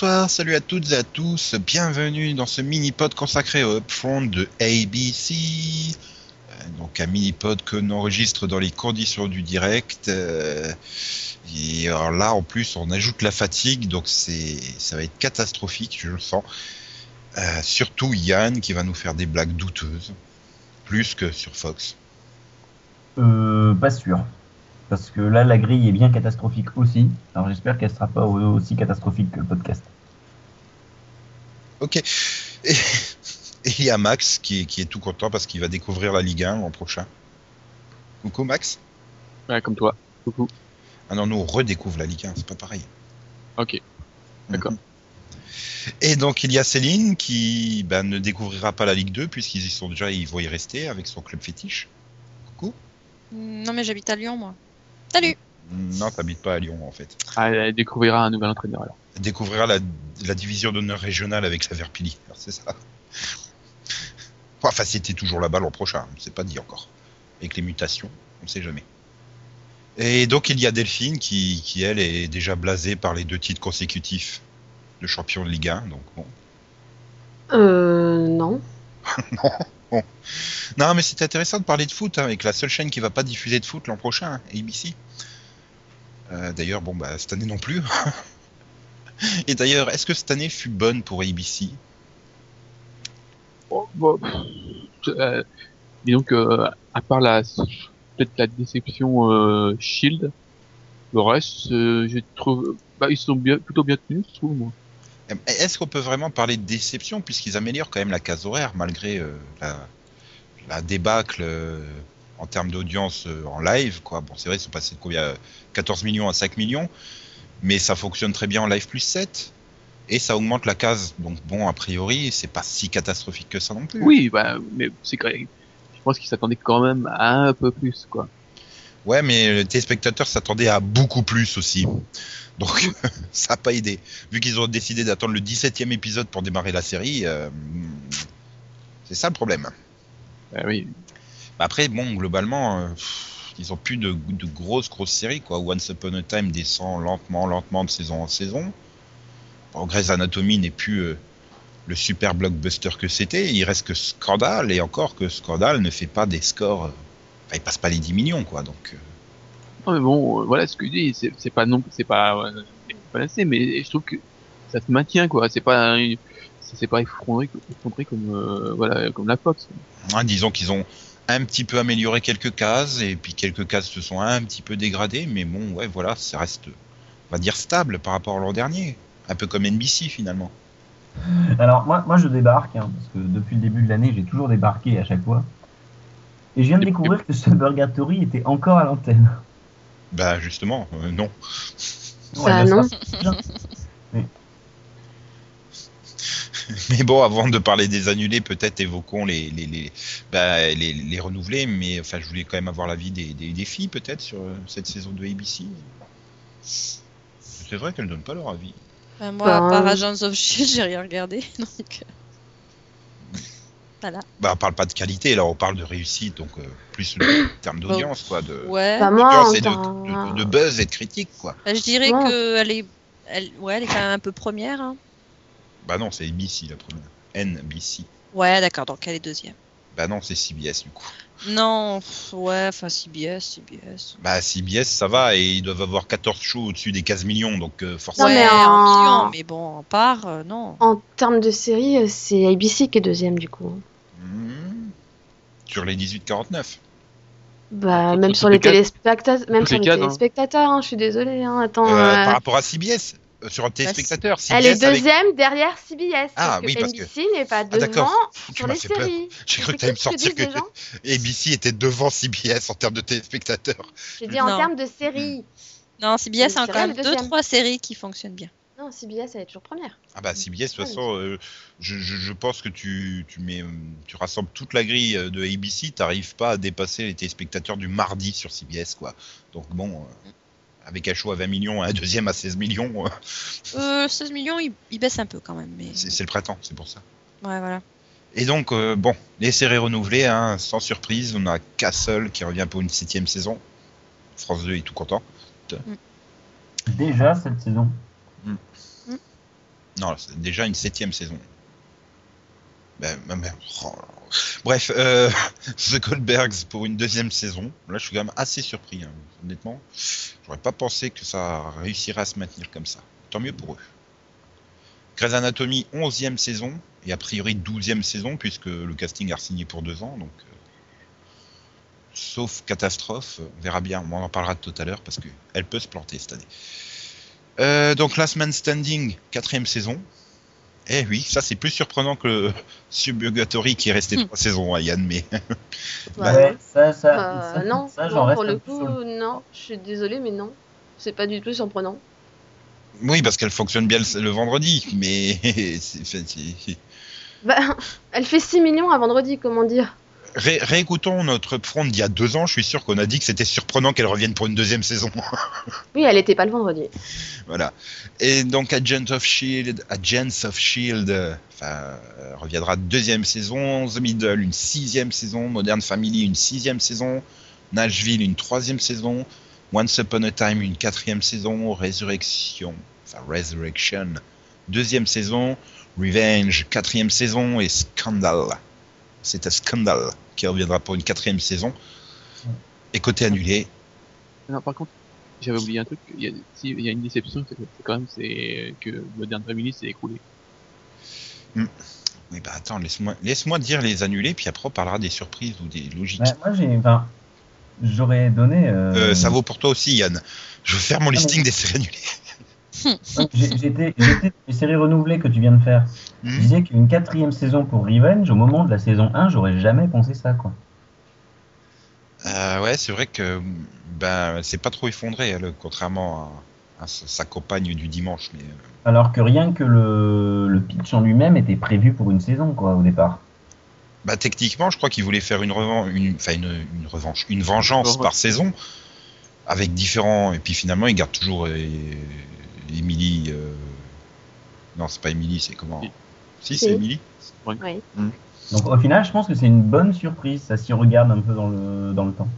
Bonsoir, salut à toutes et à tous, bienvenue dans ce mini-pod consacré au upfront de ABC. Euh, donc un mini-pod que l'on enregistre dans les conditions du direct. euh, et alors là, en plus, on ajoute la fatigue, donc c'est, ça va être catastrophique, je le sens. Euh, surtout Yann qui va nous faire des blagues douteuses, plus que sur Fox. Euh, pas sûr. Parce que là, la grille est bien catastrophique aussi. Alors j'espère qu'elle sera pas au- aussi catastrophique que le podcast. Ok. Et il y a Max qui est, qui est tout content parce qu'il va découvrir la Ligue 1 l'an prochain. Coucou Max. Ouais, comme toi. Coucou. Ah non, nous on redécouvre la Ligue 1, c'est pas pareil. Ok. D'accord. Mhm. Et donc il y a Céline qui ben, ne découvrira pas la Ligue 2 puisqu'ils y sont déjà et ils vont y rester avec son club fétiche. Coucou. Non, mais j'habite à Lyon, moi. Salut Non, t'habites pas à Lyon en fait. Ah, elle découvrira un nouvel entraîneur alors. Elle découvrira la, la division d'honneur régionale avec la Verpilly. Alors, C'est ça. Enfin, c'était toujours là-bas l'an prochain, c'est pas dit encore. Avec les mutations, on sait jamais. Et donc il y a Delphine qui, qui elle est déjà blasée par les deux titres consécutifs de champion de Ligue 1. Donc bon. Euh, non. Non, mais c'est intéressant de parler de foot hein, avec la seule chaîne qui va pas diffuser de foot l'an prochain, hein, ABC. Euh, d'ailleurs, bon bah cette année non plus. Et d'ailleurs, est-ce que cette année fut bonne pour ABC Oh, bon, pff, euh, euh, à part la, peut-être la déception euh, Shield, le reste, euh, je trouve, bah, ils sont bien, plutôt bien tenus, je trouve, moi. Est-ce qu'on peut vraiment parler de déception puisqu'ils améliorent quand même la case horaire malgré euh, la, la débâcle euh, en termes d'audience euh, en live quoi. Bon, c'est vrai, ils sont passés de combien 14 millions à 5 millions, mais ça fonctionne très bien en live plus 7 et ça augmente la case. Donc bon, a priori, c'est pas si catastrophique que ça non plus. Oui, bah, mais c'est je pense qu'ils s'attendaient quand même à un peu plus, quoi. Ouais, mais les téléspectateurs s'attendaient à beaucoup plus aussi. Donc ça n'a pas aidé. Vu qu'ils ont décidé d'attendre le 17e épisode pour démarrer la série, euh, c'est ça le problème. Bah oui. Bah Après, bon, globalement, euh, ils ont plus de, de grosses, grosses séries, quoi. Once Upon a Time descend lentement, lentement de saison en saison. Bon, Grey's Anatomy n'est plus euh, le super blockbuster que c'était. Il reste que Scandal, et encore que Scandal ne fait pas des scores. Euh, Enfin, il passe pas les 10 millions, quoi. Donc, euh, Non, mais bon, euh, voilà ce que je dis, c'est c'est pas non, c'est pas, c'est pas assez, mais je trouve que ça se maintient, quoi. C'est pas, c'est c'est pas effondré, effondré comme, euh, voilà, comme la Fox. disons qu'ils ont un petit peu amélioré quelques cases, et puis quelques cases se sont un petit peu dégradées, mais bon, ouais, voilà, ça reste, on va dire, stable par rapport à l'an dernier. Un peu comme NBC, finalement. Alors moi, moi je débarque, hein, parce que depuis le début de l'année, j'ai toujours débarqué à chaque fois. Et je viens de découvrir que ce Burgatory était encore à l'antenne. Bah, justement, euh, non. Bah, non. Mais bon, avant de parler des annulés, peut-être évoquons les les, les, bah, les, les renouvelés. Mais enfin, je voulais quand même avoir l'avis des, des, des filles, peut-être, sur euh, cette saison de ABC. C'est vrai qu'elles donnent pas leur avis. Ben, Moi, Bah, à part euh, Agents of Shield, j'ai rien regardé. Donc. Voilà. Bah, on parle pas de qualité, là, on parle de réussite, donc euh, plus le terme d'audience, quoi, de, Ouais. Bah, moi, d'audience en et de, tant- de, de- de buzz et de critique, quoi. Ben, je dirais Ouais. qu'elle est. Elle... Ouais, elle est quand même un peu première. hein. Bah non, c'est ABC la première. NBC. Ouais, d'accord, donc elle est deuxième. Bah non, c'est CBS du coup. Non, ouais, enfin CBS, CBS. Bah CBS, ça va, et ils doivent avoir 14 shows au-dessus des 15 millions, donc euh, forcément. Non, ouais, mais en en- millions, mais bon, en part, euh, non. En termes de série, euh, c'est ABC qui est deuxième du coup. Hmm. Sur les 18-49. Bah, Toutes même sur les téléspectateurs, même sur les hein. téléspectateurs, hein, je suis désolée. Hein, attends, Euh, euh, Par rapport à CBS, sur un téléspectateur, CBS elle est avec- deuxième derrière CBS. Ah, parce que oui, parce que- NBC n'est pas Ah, devant. Tu sur les séries. J'ai cru que C'est tu allais me sortir que gens. ABC était devant CBS en termes de téléspectateurs. J'ai dit en termes de séries. Non, CBS a quand même deux, trois séries qui fonctionnent bien. Non, CBS, elle est toujours première. Ah bah CBS, de toute Ouais, façon, euh, je, je, je pense que tu, tu, mets, euh, tu rassembles toute la grille euh, de ABC, t'arrives pas à dépasser les téléspectateurs du mardi sur CBS, quoi. Donc bon, euh, avec un show à 20 millions, un deuxième à 16 millions, euh, Euh, 16 millions, il, il baisse un peu quand même, mais. c'est le printemps, c'est pour ça. Ouais, voilà. Et donc, euh, bon, les séries renouvelées, hein, sans surprise, on a Castle qui revient pour une septième saison. France 2 est tout content. Déjà cette saison. Non, c'est déjà une septième saison. Là. Bref, euh, The Goldbergs pour une deuxième saison. Là, je suis quand même assez surpris, hein, honnêtement. J'aurais pas pensé que ça réussirait à se maintenir comme ça. Tant mieux pour eux. Grey's Anatomy, 11e saison, et a priori 12e saison, puisque le casting a signé pour deux ans, donc... euh, sauf catastrophe, on verra bien, on en parlera tout à l'heure, parce qu'elle peut se planter cette année. Euh, donc Last Man Standing, quatrième saison. Eh oui, ça c'est plus surprenant que le Suburgatory qui est resté Hmm. trois saisons à Yann, mais Ouais. Ouais, ça, ça, Euh, ça, non, ça, j'en non, reste pour le coup, sur non. Je suis désolée, mais non. C'est pas du tout surprenant. oui, parce qu'elle fonctionne bien le, le vendredi, mais c'est- c'est- c'est- Bah, elle fait 6 millions à vendredi, comment dire? Ré- réécoutons notre front d'il y a deux ans, je suis sûr qu'on a dit que c'était surprenant qu'elle revienne pour une deuxième saison. Oui, elle était pas le vendredi. voilà. Et donc Agent of Shield, Agents of Shield, euh, reviendra deuxième saison, The Middle une sixième saison, Modern Family une sixième saison, Nashville une troisième saison, Once Upon a Time une quatrième saison, Resurrection, enfin Resurrection, deuxième saison, Revenge quatrième saison. Et Scandal. C'est un Scandal qui reviendra pour une quatrième saison. Et côté annulé, Non, par contre, j'avais oublié un truc. Il y a, si, il y a une déception, c'est quand même c'est que Modern Family s'est écroulé. Oui, bah attends, laisse-moi laisse-moi dire les annulés, puis après on parlera des surprises ou des logiques. Ouais, moi, j'ai, enfin, j'aurais donné. euh, Euh, ça vaut pour toi aussi, Yann. Je veux faire mon Ah, listing mais- des séries annulées. J'étais, j'étais les séries renouvelées que tu viens de faire. Je Hmm. disais qu'une quatrième saison pour Revenge, au moment de la saison 1, j'aurais jamais pensé ça, quoi. Euh, ouais, c'est vrai que ben c'est pas trop effondré, elle, contrairement à, à sa sa compagne du dimanche. Mais euh, Alors que rien que le, le pitch en lui-même était prévu pour une saison, quoi, au départ. bah, techniquement, je crois qu'ils voulaient faire une revanche, une, une, une revanche, une vengeance par saison, avec différents. Et puis finalement, ils gardent toujours Emily. euh, Non, c'est pas Emily, c'est comment Si. C'est Emily. Oui. Donc au final, je pense que c'est une bonne surprise, ça s'y regarde un peu dans le, dans le temps.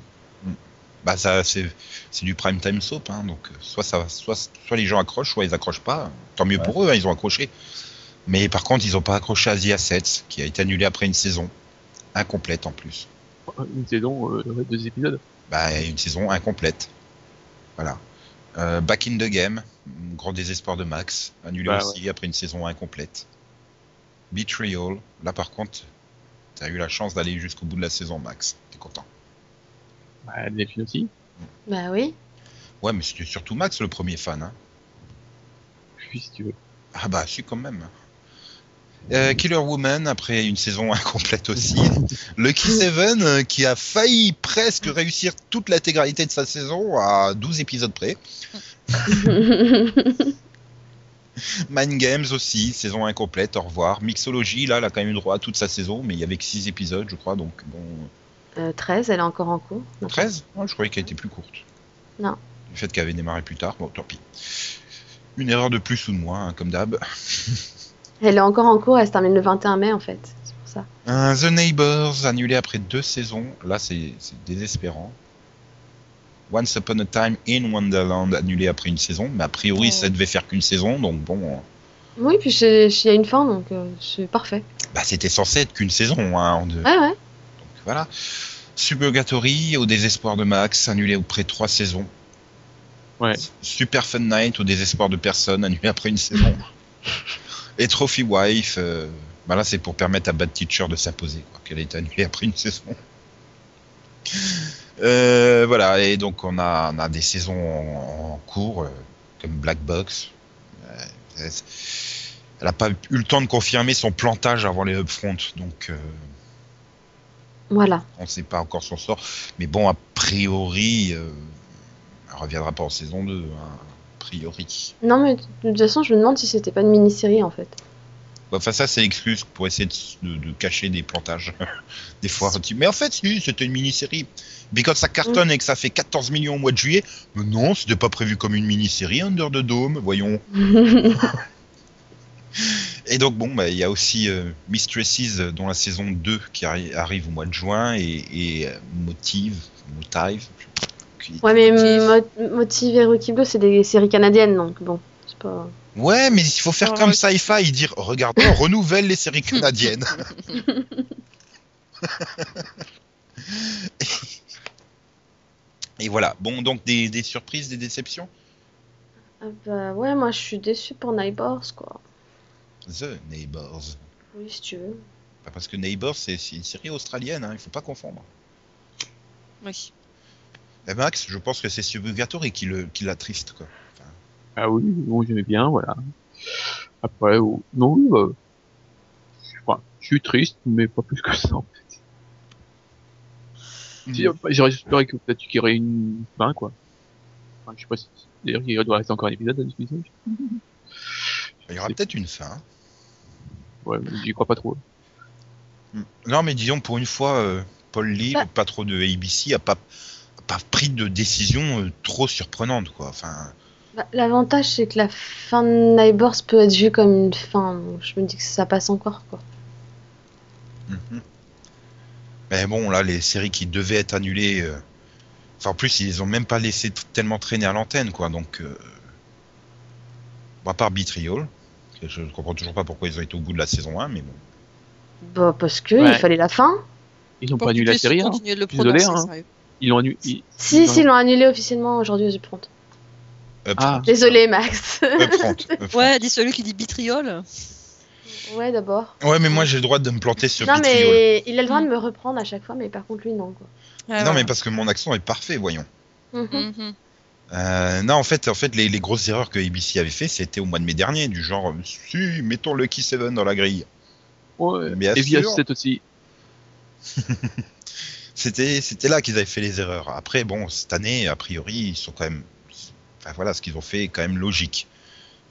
Bah ça c'est c'est du prime time soap hein, donc euh, soit ça soit soit les gens accrochent soit ils accrochent pas tant mieux Ouais. pour eux hein, ils ont accroché mais par contre ils ont pas accroché à The Assets qui a été annulé après une saison incomplète en plus Une saison, euh, deux épisodes. bah une saison incomplète voilà Euh, Back in the Game grand désespoir de Max annulé Bah, aussi après une saison incomplète Betrayal là par contre t'as eu la chance d'aller jusqu'au bout de la saison Max t'es content Bah, Delphine aussi. Bah oui. ouais mais c'était surtout Max le premier fan hein. Puis si tu veux. Ah bah si quand même. Euh, Killer Woman après une saison incomplète aussi. Lucky Seven euh, qui a failli presque réussir toute l'intégralité de sa saison à 12 épisodes près. Mind Games aussi, saison incomplète, au revoir. Mixology, là, elle a quand même eu droit à toute sa saison, mais il y avait que 6 épisodes, je crois, donc bon. Euh, 13, elle est encore en cours. Non. 13 Ouais, Je croyais qu'elle était plus courte. Non. Le fait qu'elle avait démarré plus tard, bon, tant pis. Une erreur de plus ou de moins, hein, comme d'hab. Elle est encore en cours, elle se termine le 21 mai en fait. C'est pour ça. Un The Neighbors annulé après deux saisons. Là, c'est désespérant. Once Upon a Time in Wonderland annulé après une saison. Mais a priori, Ouais. ça devait faire qu'une saison. Donc bon, euh, Oui, puis il y a une fin, donc euh, c'est parfait. bah, c'était censé être qu'une saison. Hein, en deux. Ouais, ouais. Donc voilà. Suburgatory, au désespoir de Max, annulé après trois saisons. Ouais. Super Fun Night, au désespoir de personne, annulé après une saison. Et Trophy Wife, euh, bah là c'est pour permettre à Bad Teacher de s'imposer, qu'elle a été annulée après une saison. Euh, voilà, et donc on a, on a des saisons en, en cours, euh, comme Black Box. Euh, elle n'a pas eu le temps de confirmer son plantage avant les upfront, donc Voilà. on ne sait pas encore son sort. Mais bon, a priori, elle reviendra pas en saison 2, hein, a priori. Non, mais de toute façon, je me demande si c'était pas une mini-série en fait. Bah, Enfin, ça, c'est l'excuse pour essayer de, cacher des plantages. des fois, on dit, mais en fait, si, c'était une mini-série. Mais quand ça cartonne et que ça fait 14 millions au mois de juillet, mais non, c'était pas prévu comme une mini-série, Under the Dome, voyons. Et donc, bon, bah, il y a aussi euh, Mistresses, euh, dont la saison 2 qui arri- arrive au mois de juin, et, et euh, Motive, Motive, qui- Ouais, mais Motive. Mo- Motive et Blue, c'est des séries canadiennes, donc bon, c'est pas. Ouais, mais il faut faire comme Sci-Fi et dire regardez, on renouvelle les séries canadiennes. Et voilà. Bon, donc des, des surprises, des déceptions? Ah bah ouais, moi je suis déçue pour Neighbors, quoi. The Neighbors. Oui, si tu veux. Pas Parce que Neighbors, c'est une série australienne, hein, il faut pas confondre. Oui. Et Max, je pense que c'est Subugatori qui le qui l'attriste quoi. Enfin, Ah oui, bon, j'aimais bien, voilà. Après, oh, non, bah, je suis triste, mais pas plus que ça. en fait. Si, euh, J'aurais espéré que peut-être qu'il y aurait une fin, quoi. Enfin, je sais pas si, d'ailleurs, il doit rester encore un épisode à disposition. il y aura peut-être une fin. Ouais, mais j'y crois pas trop. Non, mais disons pour une fois, euh, Paul Lee, Bah. le patron de ABC, a pas pas pris de décision euh, trop surprenante quoi. Enfin, Bah, L'avantage, c'est que la fin de Neighbors peut être vue comme une fin. donc Je me dis que ça passe encore, quoi. mhm. Mais bon, là, les séries qui devaient être annulées, euh, enfin en plus ils ont même pas laissé tellement traîner à l'antenne quoi. Donc, euh... bon, à part que je comprends toujours pas pourquoi ils ont été au bout de la saison 1, mais bon. Bah, parce que Ouais. il fallait la fin. Ils ont Pour pas annulé la série, hein. continuer de le Désolé, hein. Ils l'ont annulé. ils- Si, si, ils l'ont annulé officiellement aujourd'hui aux Upfront. Ah. Désolé, Max. Upfront, Upfront. Ouais, dis celui qui dit bitriol. ouais, d'abord. Ouais, mais moi j'ai le droit de me planter sur Non, mais il a le droit de me reprendre à chaque fois, mais par contre, lui, non, quoi. Non, mais parce que mon accent est parfait, voyons. Mhm. Mhm. Euh, non, en fait, en fait les, les grosses erreurs que ABC avait fait, c'était au mois de mai dernier, du genre, euh, si, mettons Lucky Seven dans la grille. Ouais. Bien Et via sûr. 7 aussi. C'était, c'était là qu'ils avaient fait les erreurs. Après, bon, cette année, a priori, ils sont quand même, enfin voilà, ce qu'ils ont fait est quand même logique.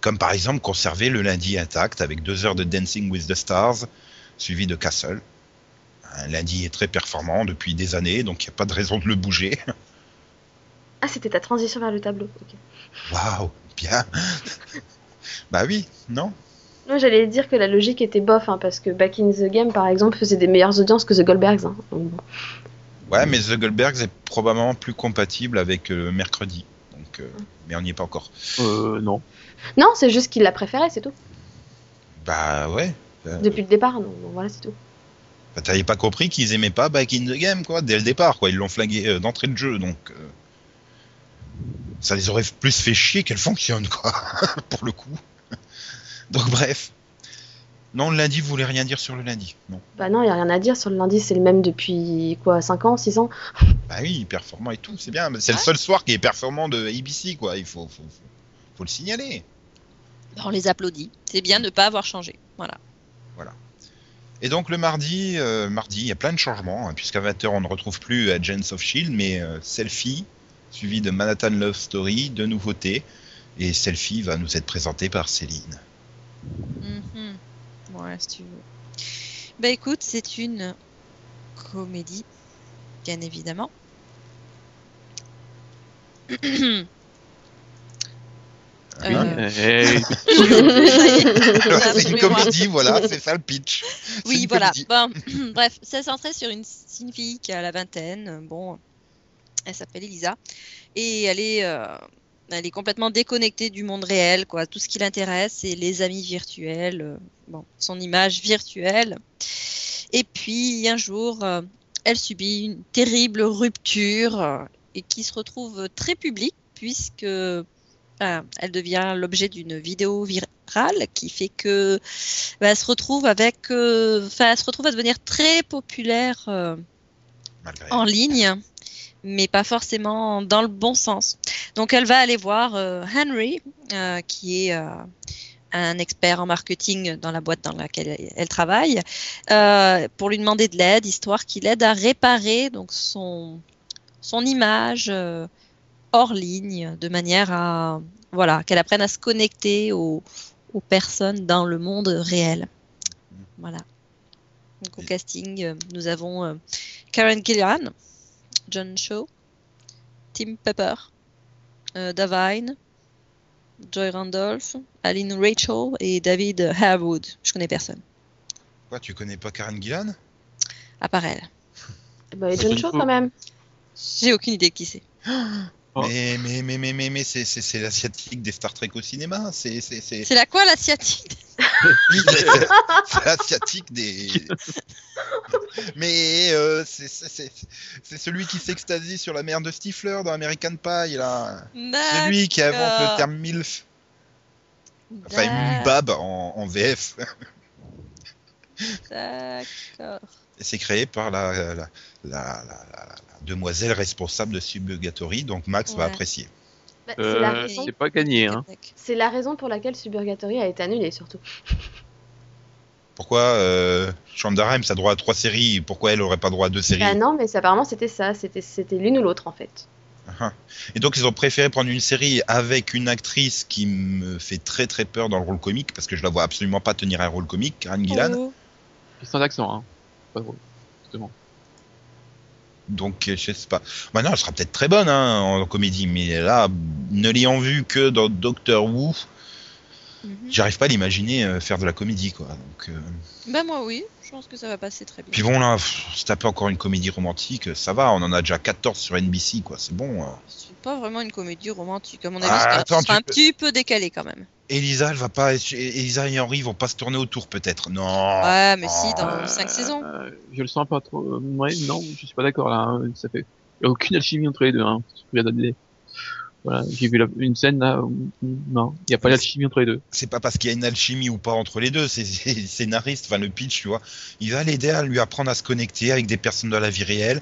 Comme par exemple conserver le lundi intact avec deux heures de Dancing with the Stars, suivi de Castle. Un lundi est très performant depuis des années, donc il n'y a pas de raison de le bouger. Ah, c'était ta transition vers le tableau. ok. Waouh, bien. bah oui, non Moi, j'allais dire que la logique était bof, hein, parce que Back in the Game, par exemple, faisait des meilleures audiences que The Goldbergs. hein. Ouais, mais The Goldbergs est probablement plus compatible avec euh, mercredi. Donc, euh, mais on n'y est pas encore. Euh, non. Non, c'est juste qu'il l'a préféré, c'est tout. Bah ouais. Euh, Depuis le départ, donc bon, voilà, c'est tout. bah, T'avais pas compris qu'ils aimaient pas Back in the Game, quoi, dès le départ, quoi. Ils l'ont flingué euh, d'entrée de jeu, donc. euh, ça les aurait plus fait chier qu'elle fonctionne, quoi. Pour le coup. donc, bref. Non, le lundi, vous voulez rien dire sur le lundi Non. Bah non, il n'y a rien à dire sur le lundi, c'est le même depuis quoi, 5 ans, 6 ans? Bah oui, performant et tout, c'est bien. mais C'est le seul soir qui est performant de ABC, quoi. Il faut, faut, faut, faut le signaler. On les applaudit. C'est bien de ne pas avoir changé. Voilà. Et donc le mardi, euh, mardi, il y a plein de changements, hein, puisqu'à 20h on ne retrouve plus Agents of Shield, mais euh, Selfie, suivi de Manhattan Love Story, de nouveautés. Et Selfie va nous être présenté par Céline. Mhm. Si tu veux. Bah écoute, c'est une comédie, bien évidemment. Euh, c'est une Absolument. comédie, voilà, c'est ça le pitch. Oui, une voilà. Bon, bref, c'est centré sur une, une fille qui a la vingtaine. Bon, elle s'appelle Elisa et elle est, euh, elle est complètement déconnectée du monde réel. Quoi. Tout ce qui l'intéresse, c'est les amis virtuels, euh, bon, son image virtuelle. Et puis un jour, euh, elle subit une terrible rupture euh, et qui se retrouve très publique puisque elle devient l'objet d'une vidéo virale qui fait que bah, elle se retrouve avec, euh, elle se retrouve à devenir très populaire euh, en ligne, mais pas forcément dans le bon sens. Donc, elle va aller voir euh, Henry, euh, qui est euh, un expert en marketing dans la boîte dans laquelle elle, travaille, pour lui demander de l'aide, histoire qu'il aide à réparer donc son son image hors ligne, de manière à voilà qu'elle apprenne à se connecter aux, aux personnes dans le monde réel. Voilà. Donc au casting, nous avons Karen Gillan, John Shaw, Tim Pepper, euh, Davine, Joy Randolph, Aline Rachel et David Harewood. Je connais personne, Quoi, tu connais pas Karen Gillan? À part elle. Bah, et John Shaw quand même. J'ai aucune idée de qui c'est. oh. Mais, mais, mais, mais, mais, mais c'est, c'est, c'est l'asiatique des Star Trek au cinéma. C'est, c'est, c'est, C'est la quoi l'asiatique c'est l'asiatique des. mais euh, c'est, c'est, c'est, c'est celui qui s'extasie sur la mère de Stifler dans American Pie, là. C'est lui qui invente le terme MILF. Enfin. Mbab en, en VF. D'accord. Et c'est créé par la, la, la, la- la- la demoiselle responsable de Suburgatory, donc Max va apprécier. Bah, c'est la Euh, raison- c'est pas gagné, hein. c'est la raison pour laquelle Suburgatory a été annulé, surtout. Pourquoi euh, Shonda Rhimes a droit à trois séries, pourquoi elle aurait pas droit à deux séries? Bah non, mais apparemment c'était ça, c'était c'était l'une ou l'autre en fait. Ah. Et donc ils ont préféré prendre une série avec une actrice qui me fait très très peur dans le rôle comique, parce que je la vois absolument pas tenir un rôle comique, Karen Gillan. Oh. Sans accent, hein. Pas drôle. Justement. Donc euh, je sais pas. Maintenant elle sera peut-être très bonne hein, en comédie, mais là, ne l'ayant vue que dans Doctor Who, Mhm. j'arrive pas à l'imaginer euh, faire de la comédie quoi. Donc, euh, Bah moi oui, je pense que ça va passer très bien. Puis bon là, se taper encore une comédie romantique, ça va, on en a déjà 14 sur NBC quoi, c'est bon. euh. C'est pas vraiment une comédie romantique, à mon avis, Ah, ça attends, tu un peux- petit peu décalé quand même. Elisa, elle va pas, Elisa et Henry vont pas se tourner autour peut-être. Non. Ouais, mais si, dans Euh, 5 saisons. euh, je le sens pas trop. euh, Ouais, non, je suis pas d'accord là. hein. Ça fait. Y a aucune alchimie entre les deux. Hein. Je. Voilà, j'ai vu la- une scène là. où- Non, il y a pas d'alchimie entre les deux. C'est pas parce qu'il y a une alchimie ou pas entre les deux, c'est scénariste, enfin le pitch, tu vois. Il va l'aider à lui apprendre à se connecter avec des personnes de la vie réelle.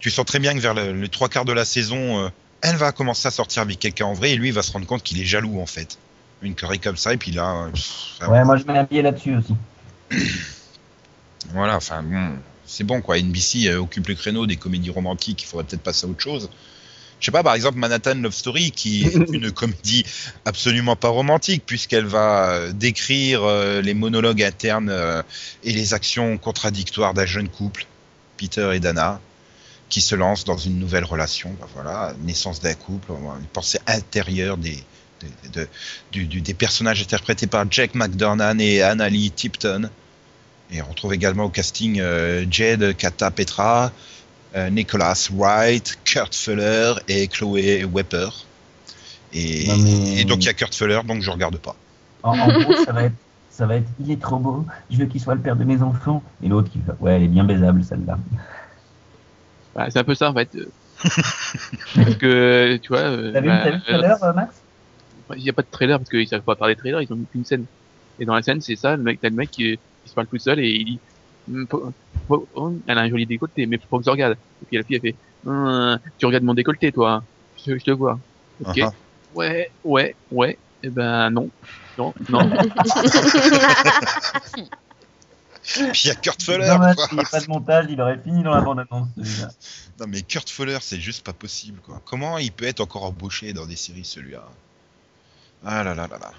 Tu sens très bien que vers le, les trois quarts de la saison, euh, elle va commencer à sortir avec quelqu'un en vrai et lui il va se rendre compte qu'il est jaloux en fait. Une connerie comme ça et puis là, euh, pff, Ouais, moi je mets un billet là-dessus aussi. voilà, enfin bon, c'est bon quoi. NBC euh, occupe le créneau des comédies romantiques, il faudrait peut-être passer à autre chose. Je sais pas, par exemple Manhattan Love Story, qui est une comédie absolument pas romantique, puisqu'elle va euh, décrire euh, les monologues internes euh, et les actions contradictoires d'un jeune couple, Peter et Dana, qui se lancent dans une nouvelle relation. Ben voilà, naissance d'un couple, une pensée intérieure des, des, de- du- du- des personnages interprétés par Jack McDornan et Annalie Tipton. Et on retrouve également au casting euh, Jed Kata Petra, Nicholas Wright, Kurt Fuller et Chloé Wepper. Et, Non, mais- et donc il y a Kurt Fuller, donc je regarde pas. En, en gros, ça va être, ça va être, il est trop beau, je veux qu'il soit le père de mes enfants. Et l'autre qui fait, ouais, elle est bien baisable celle-là. C'est un peu ça en fait. euh. parce que tu vois. euh, T'as vu, bah, vu le euh, trailer, euh, Max? Il n'y a pas de trailer parce qu'ils savent pas faire des trailers, ils ont mis qu'une scène. Et dans la scène, c'est ça, le mec, t'as le mec qui, qui se parle tout seul et il dit, Faut- oh, elle a un joli décolleté, mais faut que je regarde. Et puis la fille, elle fait, Hum, tu regardes mon décolleté, toi. Je, te- je te vois. Ok. Ah. Ouais, ouais, ouais. Eh ben, non. Non, non. Puis il y a Kurt Fuller. Qu'il n'y pas de montage, il aurait fini dans la bande-annonce. Non mais Kurt Fuller, c'est juste pas possible quoi. Comment il peut être encore embauché dans des séries celui-là? Ah là là là là.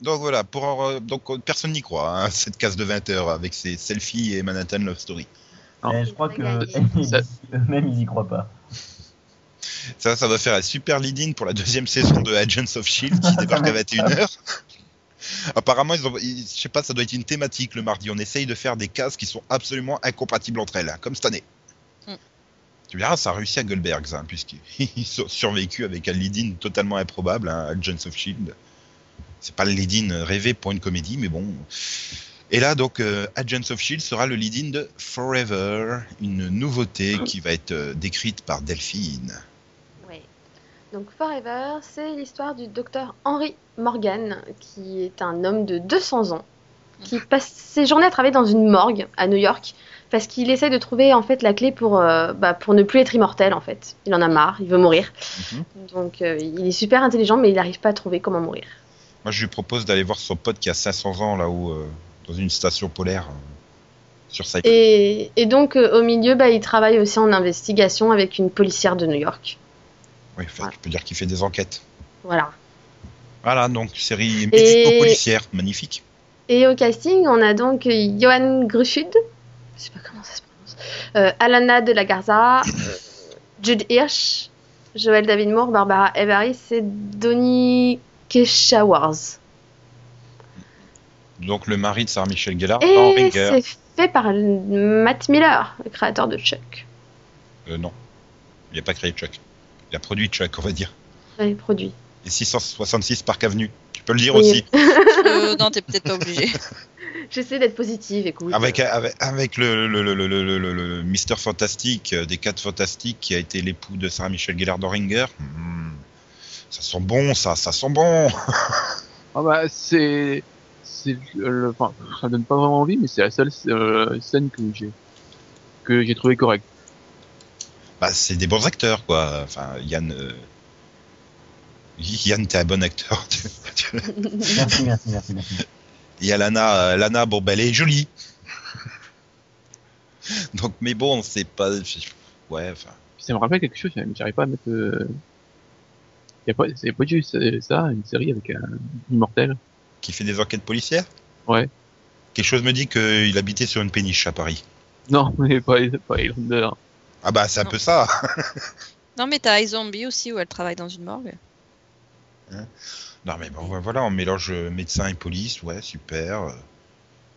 Donc voilà, pour en- donc euh, personne n'y croit hein, cette case de 20 heures avec ses selfies et Manhattan Love Story. Non. Eh, je crois que eux-mêmes ils y croient pas. Ça, ça va faire un super lead-in pour la deuxième saison de Agents of Shield qui débarque à 21h. Apparemment, ils ont, ils- je sais pas, ça doit être une thématique le mardi. On essaye de faire des cases qui sont absolument incompatibles entre elles, hein, comme cette année. Mm. Tu verras, ça a réussi à Goldbergs, hein, puisqu'ils ont survécu avec un lead-in totalement improbable, hein, Agents of Shield. C'est pas le lead-in rêvé pour une comédie, mais bon. Et là, donc, euh, Agents of Shield sera le lead-in de Forever, une nouveauté qui va être euh, décrite par Delphine. Ouais. Donc Forever, c'est l'histoire du docteur Henry Morgan, qui est un homme de 200 ans, qui passe ses journées à travailler dans une morgue à New York, parce qu'il essaie de trouver en fait la clé pour, euh, bah, pour ne plus être immortel en fait. Il en a marre, il veut mourir. Mhm. Donc euh, il est super intelligent, mais il n'arrive pas à trouver comment mourir. Moi, je lui propose d'aller voir son pote qui a 500 ans là-haut, euh, dans une station polaire, euh, sur Cyprus. Et, et donc euh, au milieu, bah, il travaille aussi en investigation avec une policière de New York. Oui, enfin, tu peux dire qu'il fait des enquêtes. Voilà. Voilà, donc série médico-policière, magnifique. Et au casting, on a donc Johan Grushud, je sais pas comment ça se prononce, euh, Alana de la Garza, Jude Hirsch, Joel David Moore, Barbara Everis et Donny Keshawars. Donc le mari de Sarah Michelle Gellar dans Et Ringer. c'est fait par Matt Miller, le créateur de Chuck. Euh, non, il n'a pas créé Chuck. Il a produit Chuck, on va dire. Ouais, produit. Et 666 Park Avenue. Tu peux le dire Oui. aussi. Euh, non, t'es peut-être pas obligé. J'essaie d'être positive, écoute. Avec, avec, avec le, le, le, le, le, le- le Mister Fantastique euh, des 4 Fantastiques qui a été l'époux de Sarah Michelle Gellar Doringer. Hmm, ça sent bon, ça, ça sent bon. Ah bah c'est c'est le- enfin ça donne pas vraiment envie mais c'est la seule euh, scène que j'ai que j'ai trouvé correcte. Bah, c'est des bons acteurs, quoi. Enfin, Yann. euh, Yann, t'es un bon acteur. Merci, merci, merci, merci. Il y a Lana, euh, Lana, bon, bah, elle est jolie. Donc, mais bon, c'est pas. Ouais, enfin. Ça me rappelle quelque chose, j'arrive pas à mettre. Y a pas, c'est pas juste euh, ça, une série avec un immortel. Qui fait des enquêtes policières? Ouais. Quelque chose me dit qu'il habitait sur une péniche à Paris. Non, mais pas pas Highlander. Ah, bah, c'est un Non. peu ça. Non, mais t'as iZombie aussi où elle travaille dans une morgue. Non, mais bon, voilà, on mélange euh, médecin et police, ouais, super.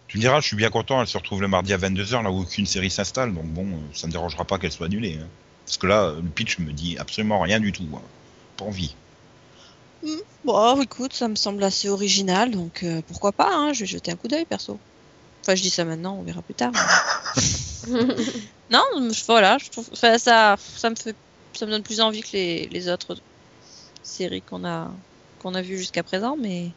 Tu me diras, je suis bien content, elle se retrouve le mardi à 22h, là où aucune série s'installe, donc bon, euh, ça me dérangera pas qu'elle soit annulée. hein. Parce que là, euh, le pitch me dit absolument rien du tout. hein. Pas envie. Bon, écoute, ça me semble assez original, donc euh, pourquoi pas, hein, je vais jeter un coup d'œil perso. Enfin, je dis ça maintenant, on verra plus tard. mais- non, je- voilà, je trouve, enfin, ça, ça me fait, ça me donne plus envie que les, les autres séries qu'on a, qu'on a vues jusqu'à présent, mais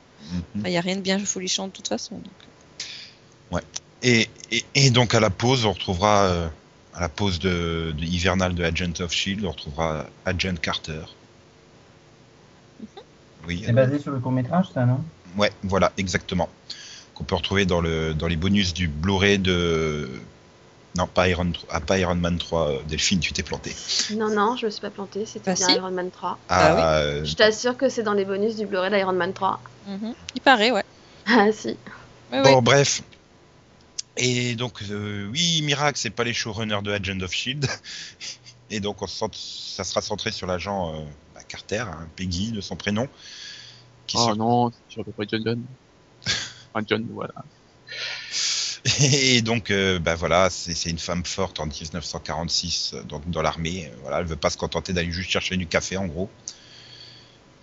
Mhm. il n'y a rien de bien folichant de toute façon. donc. Et, et, et donc à la pause, on retrouvera, euh, à la pause de, de hivernale de Agent of Shield, on retrouvera Agent Carter. Oui, C'est basé sur le court-métrage, ça, non? Ouais, voilà, exactement. Qu'on peut retrouver dans, le, dans les bonus du Blu-ray de. Non, pas Iron, ah, pas Iron Man 3, euh, Delphine, tu t'es planté. non, non, je me suis pas plantée, c'était Bah bien si. Iron Man 3. Ah, euh, Je t'assure que c'est dans les bonus du Blu-ray d'Iron Man 3. Mhm. Il paraît, ouais. Ah si. Bon, bref. Et donc, euh, oui, Miracle, c'est pas les showrunners de Agent of Shield. Et donc, on se sent- ça sera centré sur l'agent euh, Carter, hein, Peggy de son prénom. Qui Oh sort- non, je peu près John John. Enfin John, voilà. Et donc, euh, bah voilà, c'est une femme forte en 1946 euh, donc dans l'armée. Euh, Voilà, elle veut pas se contenter d'aller juste chercher du café, en gros.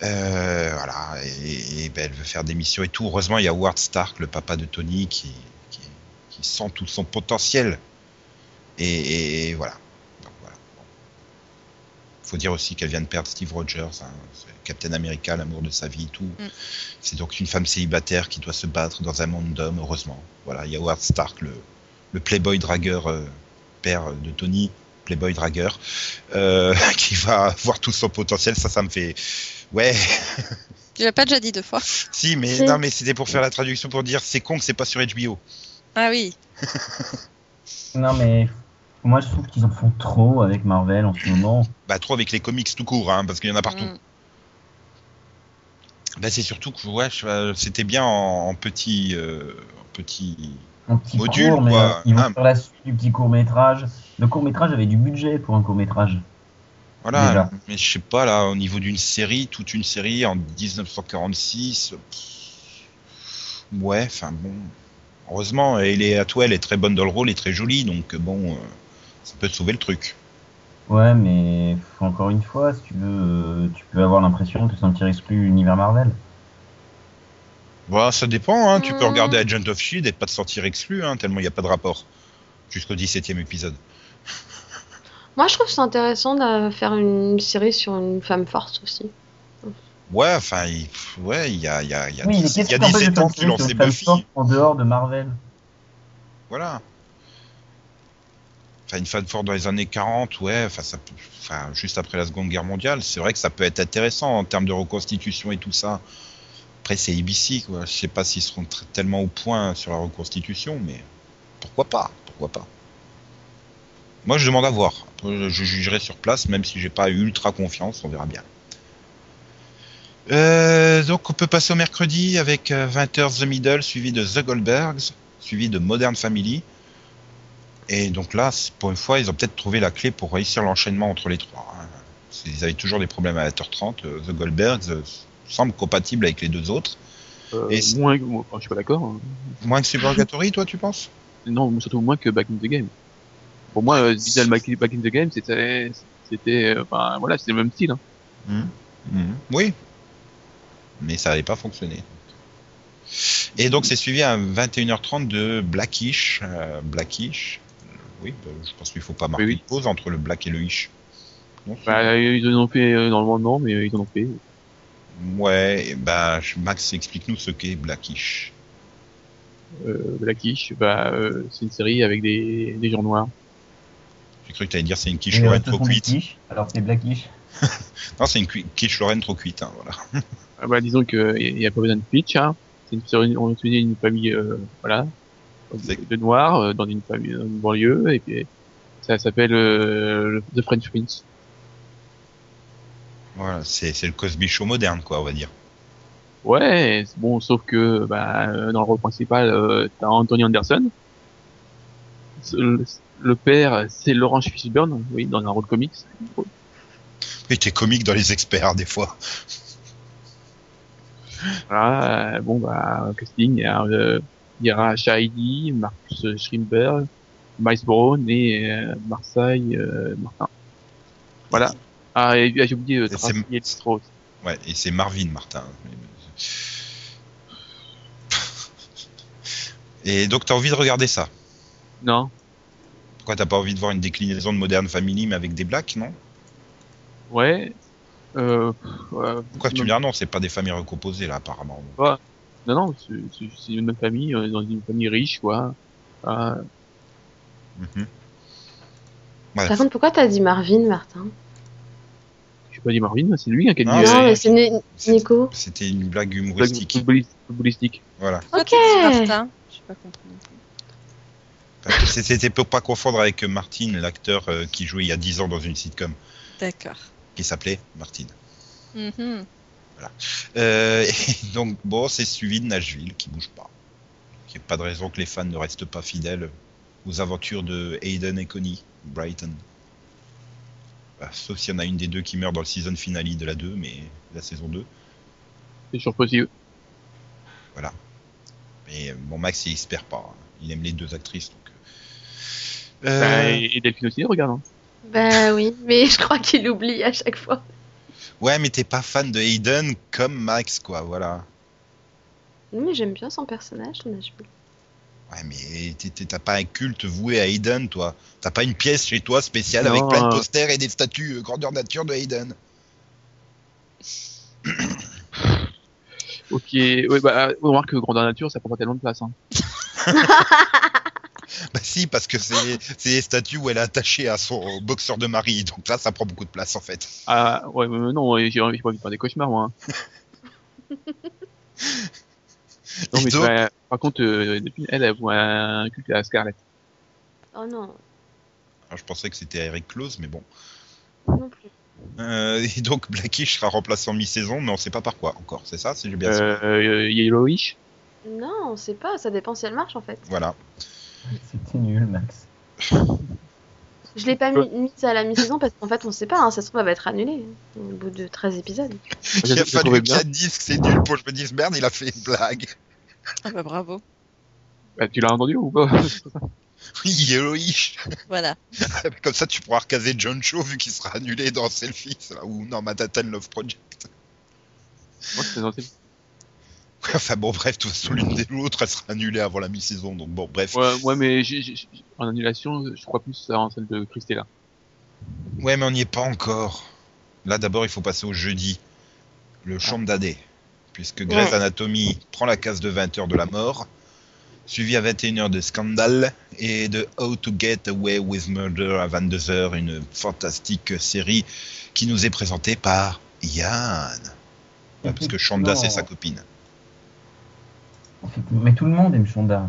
Euh, voilà, et, et, ben, elle veut faire des missions et tout. Heureusement, il y a Howard Stark, le papa de Tony, qui, qui, qui sent tout son potentiel. Et, voilà. Faut dire aussi qu'elle vient de perdre Steve Rogers, hein, Captain America, l'amour de sa vie, et tout. Mm. C'est donc une femme célibataire qui doit se battre dans un monde d'hommes, heureusement. Voilà, il y a Howard Stark, le, le Playboy dragueur, euh, père de Tony, Playboy dragueur, euh, qui va voir tout son potentiel. Ça, ça me fait. Ouais, Tu l'as pas déjà dit deux fois si, mais non, mais c'était pour faire la traduction pour dire c'est con que c'est pas sur HBO. Ah oui. Non, mais moi, je trouve qu'ils en font trop avec Marvel en ce moment. Bah, trop avec les comics tout court, hein, parce qu'il y en a partout. Mm. Bah, c'est surtout que ouais, euh, c'était bien en, en petit, euh, en petit. Module, court, mais quoi. euh, ils vont Ah. sur la suite du petit court-métrage. Le court-métrage avait du budget pour un court-métrage. Voilà, Déjà. mais je sais pas là, au niveau d'une série, toute une série en 1946. pff, Ouais, enfin bon. Heureusement, elle est Atwell est très bonne dans le rôle, est très jolie, donc bon, euh, ça peut sauver le truc. Ouais, mais encore une fois, si tu veux, euh, tu peux avoir l'impression de te sentir exclu de l'univers Marvel. Voilà, ça dépend, hein. tu peux Mm. regarder Agent of Shield et pas te sentir exclu, hein, tellement il n'y a pas de rapport. Jusqu'au 17 e épisode. Moi, je trouve c'est intéressant de faire une série sur une femme forte aussi. Ouais, enfin, il, ouais, il y a, il y a, il y a Oui, y a qui t'empêche 17 de ans faire qui une série lançait sur une femme Buffy. en dehors de Marvel Voilà. Une forte dans les années 40, ouais, enfin, juste après la Seconde Guerre mondiale, c'est vrai que ça peut être intéressant en termes de reconstitution et tout ça. Après, c'est ABC, quoi. Je sais pas s'ils seront tellement au point sur la reconstitution, mais pourquoi pas Pourquoi pas Moi, je demande à voir. Je jugerai sur place, même si j'ai pas ultra confiance, on verra bien. Euh, donc, on peut passer au mercredi avec euh, 20h The Middle, suivi de The Goldbergs, suivi de Modern Family. Et donc là, pour une fois, ils ont peut-être trouvé la clé pour réussir l'enchaînement entre les trois. hein. Qu'ils avaient toujours des problèmes à 20h30. euh, The Goldbergs euh, semble compatible avec les deux autres. Euh, Et moins que, moi, je suis pas d'accord. hein. Moins que Supergatory, toi, tu penses? Non, surtout moins que Back in the Game. Pour moi, euh, Vidal Back in the Game, c'était c'était, enfin voilà, le même style. hein. Mhm. Oui. Mais ça n'avait pas fonctionné. Et donc c'est suivi à 21h30 de Blackish. euh, Blackish. Euh, Oui, bah, je pense qu'il faut pas marquer Oui, oui. de pause entre le black et le ish. Non, Bah, ils en ont fait euh, dans le monde non, mais euh, ils en ont fait. Ouais, bah, Max, explique-nous ce qu'est Blackish. Euh, Blackish, bah, euh, c'est une série avec des, des gens noirs. J'ai cru que tu allais dire c'est une quiche euh, Lorraine trop cuite. quiches, alors c'est Blackish. Non, c'est une quiche Lorraine trop cuite, hein, voilà. Ah bah, disons que il y a pas besoin de pitch. Hein. C'est une série, on étudie une famille, euh, voilà, De noirs euh, dans une famille, dans une banlieue, et puis ça s'appelle euh, The French Prince. Voilà, c'est le Cosby Show moderne, quoi, on va dire. Ouais, c'est bon, sauf que bah, euh, dans le rôle principal, euh, t'as Anthony Anderson. Le, le père, c'est Laurence Fishburne, oui, dans un rôle comics. Et t'es comique dans les experts, des fois. Voilà, euh, bon bah casting, il y a, euh, il y aura Shahidi, Marcus Schrimberg, Miles Brown et euh, Marseille euh, Martin. Voilà. Ah, et ah, j'ai oublié euh, Tracy Strauss. Ouais, et c'est Marvin Martin. Et donc t'as envie de regarder ça? Non, Pourquoi t'as pas envie de voir une déclinaison de Modern Family mais avec des blacks, non? Ouais. Euh, Pourquoi tu me dis ah non, c'est pas des familles recomposées là apparemment. Non, non, c'est- une même famille, euh, dans une famille riche, quoi. Ah, Mhm. Ouais. Par contre, pourquoi t'as dit Marvin, Martin? J'ai pas dit Marvin, c'est lui hein, qui a dit Ah, euh, Non, ouais. mais c'est Ni- Nico. C'était une blague humoristique. footballis- footballistique. Voilà. Ok. Martin? J'ai pas compris. non C'était pour pas confondre avec Martin, l'acteur euh, qui jouait il y a 10 ans dans une sitcom D'accord. qui s'appelait Martin. Euh, et donc bon, c'est suivi de Nashville qui bouge pas. Il n'y a pas de raison que les fans ne restent pas fidèles aux aventures de Hayden et Connie, Brighton. Bah, sauf s'il y en a une des deux qui meurt dans le season finale de la 2, mais la saison 2. C'est toujours possible. Mais euh, bon, Max, il espère pas. hein. Il aime les deux actrices. Donc... Bah, Euh, et, et Delphine aussi, regarde. Hein. Bah oui, mais je crois qu'il oublie à chaque fois. Ouais, mais t'es pas fan de Hayden comme Max, quoi, voilà. Non, mais j'aime bien son personnage, son Nashville. Ouais, mais t'as pas un culte voué à Hayden, toi. T'as pas une pièce chez toi spéciale avec plein de posters et des statues euh, grandeur nature de Hayden. Ok, ouais, bah, on remarque que Grandeur Nature, ça prend pas tellement de place. Hein. Bah si, parce que c'est c'est les statues où elle est attachée à son boxeur de mari, donc là ça prend beaucoup de place en fait. Ah, ouais, mais non, j'ai envie de faire des cauchemars, moi. hein. non, Et mais donc- bah, par contre, euh, Delphine, elle, elle voit un culte à Scarlett. Oh non, Alors, je pensais que c'était Eric Close, mais bon. non plus. Euh, et donc Blackish sera remplacé en mi-saison, mais on sait pas par quoi encore, c'est ça Si j'ai bien Euh, euh, Yellowish? Non, on sait pas, ça dépend si elle marche en fait. Voilà. C'était nul, Max. Je l'ai pas mis, mise à la mi-saison parce qu'en fait on sait pas, hein, ça se trouve elle va être annulée hein, au bout de 13 épisodes. Il a fallu bien. dise que c'est nul pour que je me dise merde, il a fait une blague. Ah bah bravo. Bah, tu l'as entendu ou pas? Oui, Yellowish. Voilà. Comme ça tu pourras recaser John Cho vu qu'il sera annulé dans Selfie, ou non, Manhattan Love Project. Moi, dans Enfin bon, bref, de toute façon, l'une des l'autre, elle sera annulée avant la mi-saison, donc bon, bref. Ouais, ouais, mais en annulation, je crois plus en celle de Christella. Ouais, mais on n'y est pas encore. Là, d'abord, il faut passer au jeudi. Le chambre d'Adé. Puisque Grey's. Anatomy prend la case de 20h de la mort. Suivi à 21h de Scandal. Et de How to Get Away with Murder à 22h. Une fantastique série qui nous est présentée par Yann. Parce que Shonda, c'est sa copine. En fait, Mais tout le monde aime Shonda.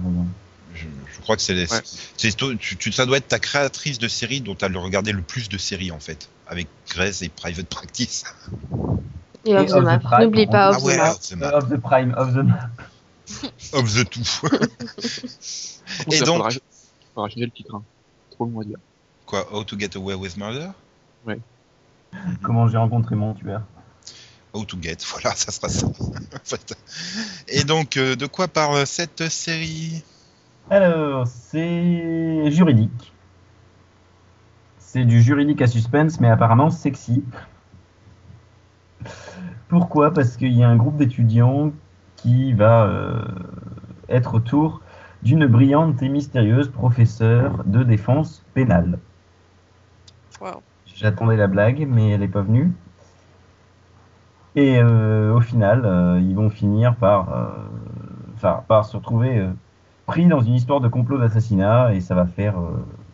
Je, je crois que c'est. Ouais. c'est- tu, ça doit être ta créatrice de série dont tu as regardé le plus de séries, en fait. Avec Grey's et Private Practice. Et Off Et the Off the Map. Prime, N'oublie pas Ah Off the ouais, Map. of the map. Of the Prime, of the Map. of the contre, Et ça donc- faudra, faudra changer le titre. Hein. Trop long à dire. Quoi, How to Get Away with Murder? Comment j'ai rencontré mon tueur? How to Get, voilà, ça sera ça. en fait. Et donc, euh, de quoi parle cette série? Alors, c'est juridique. C'est du juridique à suspense, mais apparemment sexy. Pourquoi? Parce qu'il y a un groupe d'étudiants qui va euh, être autour d'une brillante et mystérieuse professeure de défense pénale. Wow. J'attendais la blague, mais elle n'est pas venue. Et euh, au final, euh, ils vont finir par, euh, enfin, par se retrouver pris dans une histoire de complot d'assassinat, et ça va faire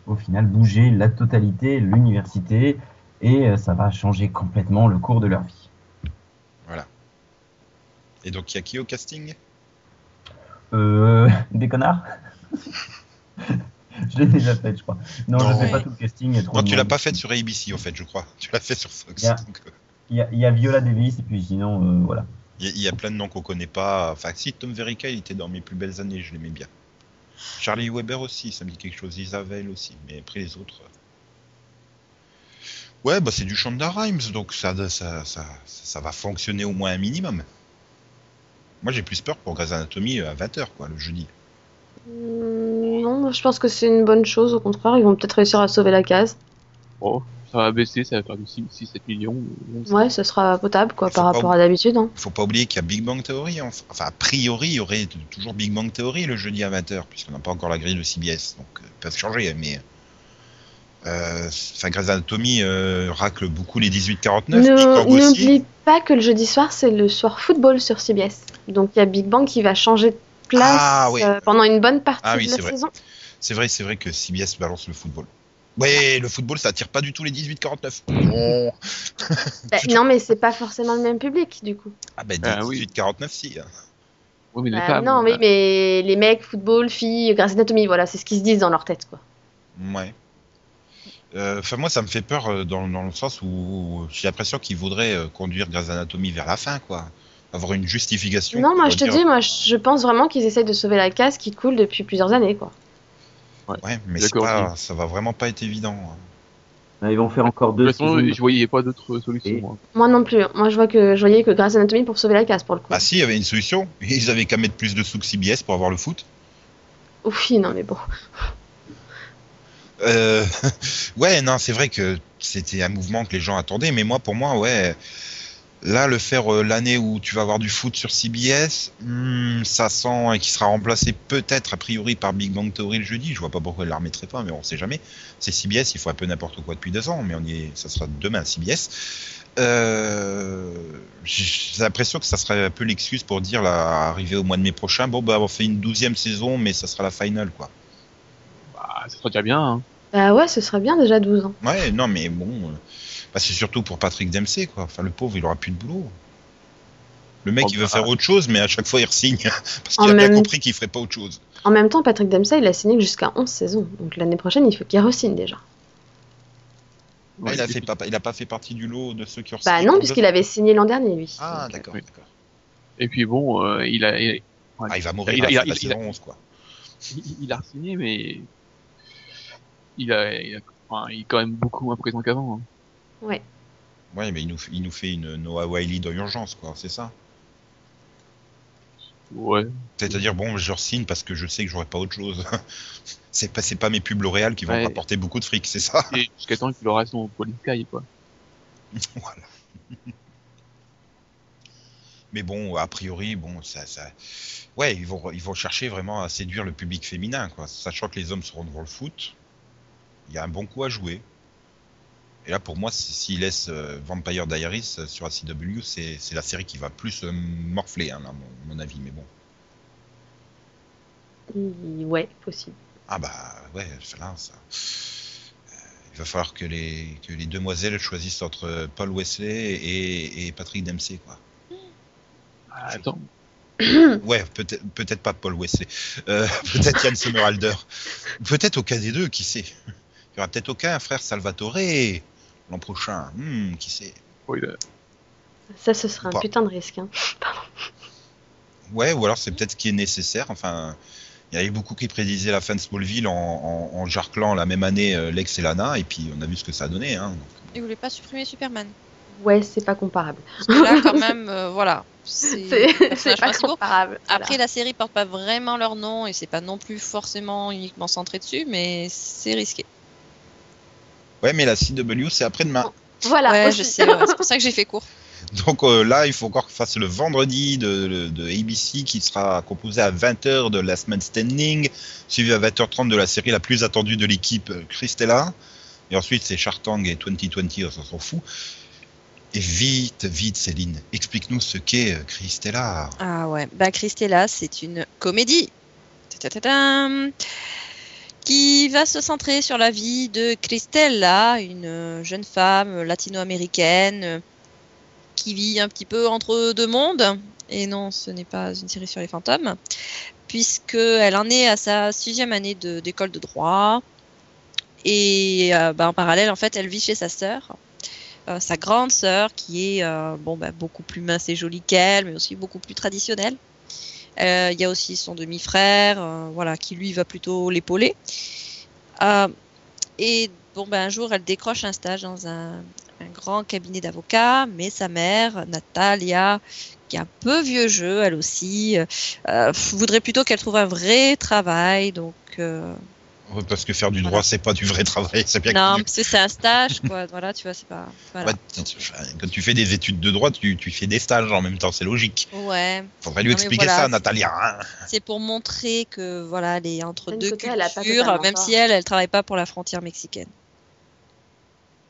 au final bouger la totalité, l'université, et ça va changer complètement le cours de leur vie. Et donc, il y a qui au casting? Euh, des connards? Je l'ai déjà fait, je crois. Non, Non. je fais pas tout le casting. Non, tu l'as pas fait sur ABC, en fait, je crois. Tu l'as fait sur Fox. Yeah. donc, y, a, il y a Viola Davis, et puis sinon, euh, voilà. Il y, a- il y a plein de noms qu'on connaît pas. Enfin, si, Tom Verica, il était dans mes plus belles années, je l'aimais bien. Charlie Weber aussi, ça me dit quelque chose. Isabelle aussi, mais après les autres. euh. Ouais, bah c'est du Shonda Rhimes, donc ça, ça, ça, ça va fonctionner au moins un minimum. Moi j'ai plus peur pour Grey's Anatomy à 20h, quoi, le jeudi. Hmm, Non, je pense que c'est une bonne chose. Au contraire, ils vont peut-être réussir à sauver la case. Bon, ça va baisser, ça va faire du 6-7 millions. on sait. Ouais, ça sera potable quoi par pas rapport à d'habitude. hein. Faut pas oublier qu'il y a Big Bang Theory. Enfin, enfin, a priori, il y aurait toujours Big Bang Theory le jeudi à 20h, puisqu'on n'a pas encore la grille de CBS, donc euh, ils peuvent changer, mais. Euh, Enfin, Grey's Anatomy euh, racle beaucoup les 18-49. Big Bang Ne- aussi. N'oublie pas que le jeudi soir, c'est le soir football sur CBS. Donc il y a Big Bang qui va changer de place Ah, oui. euh, pendant une bonne partie Ah oui, de la vrai. saison. C'est vrai, c'est vrai que CBS balance le football. Ouais, le football, ça attire pas du tout les 18-49. Bon. Bah, non, mais c'est pas forcément le même public du coup. Ah ben Ah oui. 18-49 si. hein. Oui, mais les Bah, femmes. non, mais, bah, mais les mecs, football, filles, Grey's Anatomy, voilà, c'est ce qu'ils se disent dans leur tête quoi. Ouais. Euh, moi, ça me fait peur euh, dans, dans le sens où j'ai l'impression qu'ils voudraient euh, conduire Grey's Anatomy vers la fin, quoi. Avoir une justification. Non, moi je te dire- dis, moi je pense vraiment qu'ils essayent de sauver la case qui coule depuis plusieurs années quoi. Ouais, mais pas, ça va vraiment pas être évident. hein. Là, ils vont faire encore De deux toute façon, je voyais pas d'autres solutions. Et- moi. Moi non plus. Moi je vois que je voyais que Grey's Anatomy pour sauver la case pour le coup. Ah si, il y avait une solution. Ils avaient qu'à mettre plus de sous que CBS pour avoir le foot. Oui, non mais bon. Euh, ouais, non, c'est vrai que c'était un mouvement que les gens attendaient, mais moi, pour moi, ouais, là, le faire euh, l'année où tu vas avoir du foot sur CBS, hmm, ça sent et qui sera remplacé peut-être a priori par Big Bang Theory le jeudi. Je vois pas pourquoi ils la remettraient pas, mais on sait jamais. C'est CBS, il faut un peu n'importe quoi depuis deux ans, mais on y est, ça sera demain CBS. Euh, j'ai l'impression que ça serait un peu l'excuse pour dire là, arrivé au mois de mai prochain, bon bah on fait une douzième saison, mais ça sera la finale quoi. Bah, ça serait déjà bien. Hein. Bah ouais, ce serait bien déjà 12 ans. Ouais, non, mais bon, euh, bah, c'est surtout pour Patrick Dempsey, quoi. Enfin, le pauvre, il aura plus de boulot. Le mec, Oh, il veut bah. faire autre chose, mais à chaque fois, il resigne. Parce qu'il a bien compris qu'il ferait pas autre chose. En même temps, Patrick Dempsey, il a signé jusqu'à 11 saisons. Donc l'année prochaine, il faut qu'il re-signe déjà. Ah, Ouais, il, a fait pas, il a pas fait partie du lot de ceux qui ont Bah non, puisqu'il avait signé l'an dernier, lui. Ah, d'accord, oui. d'accord. Et puis bon, euh, il a, il, ouais, Ah, il va mourir Il à a- la il a- fin de la il a- saison 11, quoi. il, il a signé, mais il a, il a- enfin, il est quand même beaucoup moins présent qu'avant. hein. Ouais. Ouais, mais il nous, fait- il nous fait une Noah Wiley dans urgence, quoi. C'est ça? Ouais. C'est-à-dire, bon, je signe parce que je sais que j'aurai pas autre chose. c'est pas, pas mes pubs L'Oréal qui vont Ouais. me rapporter beaucoup de fric, c'est ça? Et jusqu'à temps qu'il aura son Police Sky, quoi. voilà. Mais bon, a priori, bon, ça, ça, ouais, ils vont, ils vont chercher vraiment à séduire le public féminin, quoi. Sachant que les hommes seront devant le foot, il y a un bon coup à jouer. Et là, pour moi, si- s'ils laissent euh, Vampire Diaries euh, sur ACW, c'est c'est la série qui va plus euh, morfler, hein, à mon, mon avis. Mais bon, Ouais, possible. ah bah ouais, là, ça. euh, Il va falloir que les, que les demoiselles choisissent entre Paul Wesley et, et Patrick Dempsey, quoi. Ah, attends. Ouais, peut-être peut-être pas Paul Wesley. Euh, peut-être Yann Sommerhalder. Peut-être aucun des deux, qui sait. Il y aura peut-être aucun frère Salvatore l'an prochain. Hmm, qui sait. Oui, là. Ça, ce serait Ou un pas. putain de risque. Hein. Ouais, ou alors c'est peut-être ce qui est nécessaire. Enfin, il y avait beaucoup qui prédisaient la fin de Smallville en, en, en jarclant la même année euh, Lex et Lana, et puis on a vu ce que ça a donné. Hein. Donc, Ils voulaient pas supprimer Superman? Ouais, c'est pas comparable. Parce que là, quand même, euh, voilà. C'est pas comparable. Voilà. Après, la série porte pas vraiment leur nom et c'est pas non plus forcément uniquement centré dessus, mais c'est risqué. Ouais, mais la CW, c'est après-demain. Voilà. ouais, je sais, ouais, c'est pour ça que j'ai fait court. Donc euh, là, il faut encore qu'on fasse le vendredi de, de ABC qui sera composé à 20h de Last Man Standing, suivi à 20h30 de la série la plus attendue de l'équipe, euh, Christella. Et ensuite, c'est Chartang et 2020, on s'en fout. Et vite, vite, Céline, explique-nous ce qu'est euh, Christella. Ah ouais, bah Christella, c'est une comédie. Qui va se centrer sur la vie de Christella, une euh, jeune femme latino-américaine euh, qui vit un petit peu entre deux mondes. Et non, ce n'est pas une série sur les fantômes, puisqu'elle en est à sa sixième année d'école de, droit. Et euh, bah, en parallèle, en fait, elle vit chez sa sœur, sa grande sœur, qui est bah, beaucoup plus mince et jolie qu'elle, mais aussi beaucoup plus traditionnelle. Euh, Il y a aussi son demi-frère, euh, voilà, qui lui va plutôt l'épauler. Euh, et bon, ben un jour, elle décroche un stage dans un, grand cabinet d'avocats, mais sa mère, Natalia, qui est un peu vieux jeu, elle aussi, voudrait plutôt qu'elle trouve un vrai travail. Donc, Parce que faire du droit, Voilà. c'est pas du vrai travail, c'est bien non, connu. parce que c'est un stage, quoi. voilà, tu vois, c'est pas. Voilà. Ouais, quand tu fais des études de droit, tu, tu fais des stages en même temps, c'est logique. Ouais, Faudrait lui Non, expliquer voilà, ça, Natalia. hein. c'est pour montrer que voilà, elle est entre D'un deux côté, elle a pas cultures, totalement même si elle, elle travaille pas pour la frontière mexicaine.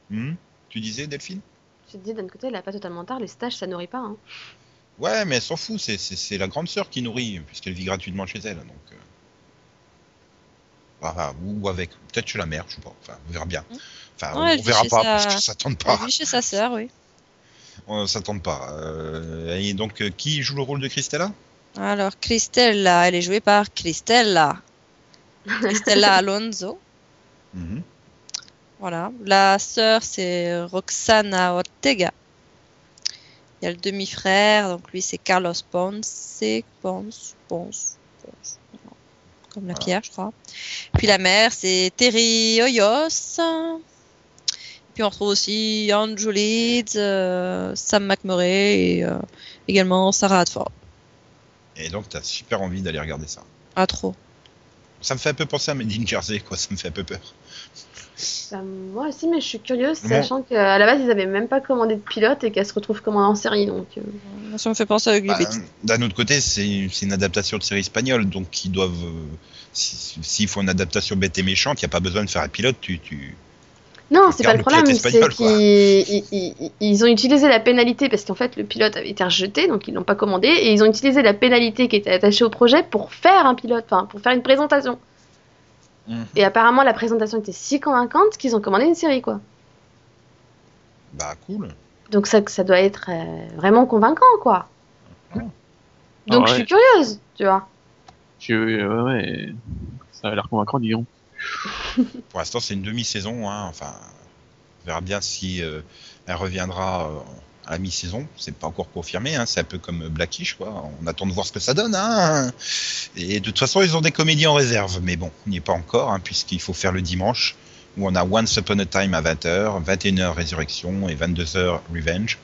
Hmm? Tu disais, Delphine? Je te dis, d'un côté, elle a pas totalement tard. Les stages, ça nourrit pas. Hein. Ouais, mais elle s'en fout, c'est la grande sœur qui nourrit, puisqu'elle vit gratuitement chez elle. Donc, euh. Voilà, ou avec, peut-être chez la mère, je sais pas, enfin, on verra bien. Enfin, Ouais, elle on verra pas, sa- parce que ça tente Elle pas. vit chez sa sœur, oui. On s'attend pas. Euh, et donc, euh, qui joue le rôle de Christella? Alors, Christella, elle est jouée par Christella. Christella Alonso. Mhm. Voilà. La sœur, c'est Roxana Ortega. Il y a le demi-frère, donc lui, c'est Carlos Ponce. Ponce, Ponce, Ponce. Comme la Voilà. pierre, je crois. Puis la mère, c'est Terry Hoyos. Puis on retrouve aussi Andrew Leeds, euh, Sam McMurray et euh, également Sarah Hadford. Et donc, t'as super envie d'aller regarder ça. Ah, trop. Ça me fait un peu penser à Made in Jersey, quoi, ça me fait un peu peur. Bah, moi aussi, mais je suis curieuse, Bon. sachant qu'à la base, ils avaient même pas commandé de pilote et qu'elle se retrouve commandée en série. Donc, euh, Ça me fait penser à Ugly Bah. D'un autre côté, c'est une adaptation de série espagnole, donc ils doivent. euh, si- S'ils font une adaptation bête et méchante, il n'y a pas besoin de faire un pilote, tu. tu... Non, c'est pas le problème, c'est qu'ils ils- ils- ils ont utilisé la pénalité parce qu'en fait le pilote avait été rejeté, donc ils l'ont pas commandé, et ils ont utilisé la pénalité qui était attachée au projet pour faire un pilote, enfin pour faire une présentation. Et apparemment la présentation était si convaincante qu'ils ont commandé une série quoi. Bah, cool. Donc ça, ça doit être euh, vraiment convaincant quoi. Donc Ah je suis curieuse, tu vois. Je, ouais, ouais, ça a l'air convaincant, dis donc. Pour l'instant, c'est une demi-saison, hein, enfin. On verra bien si euh, elle reviendra euh, à la mi-saison. C'est pas encore confirmé, hein, c'est un peu comme Blackish. On attend de voir ce que ça donne, hein. Et de toute façon, ils ont des comédies en réserve, mais bon, on n'y est pas encore, puisqu'il faut faire le dimanche, où on a Once Upon a Time à 20h, 21h Résurrection et 22h Revenge.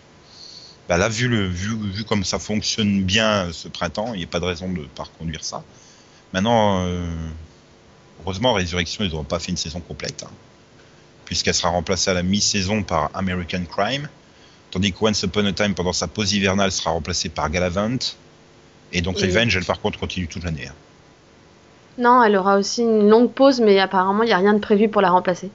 Bah là, vu, comme ça fonctionne bien euh, ce printemps, il n'y a pas de raison de ne pas reconduire ça. Maintenant, heureusement, Résurrection, ils n'auront pas fait une saison complète, hein, puisqu'elle sera remplacée à la mi-saison par American Crime, tandis que Once Upon a Time, pendant sa pause hivernale, sera remplacée par Galavant, et donc Et- Revenge, elle par contre continue toute l'année. hein. Non, elle aura aussi une longue pause, mais apparemment il n'y a rien de prévu pour la remplacer.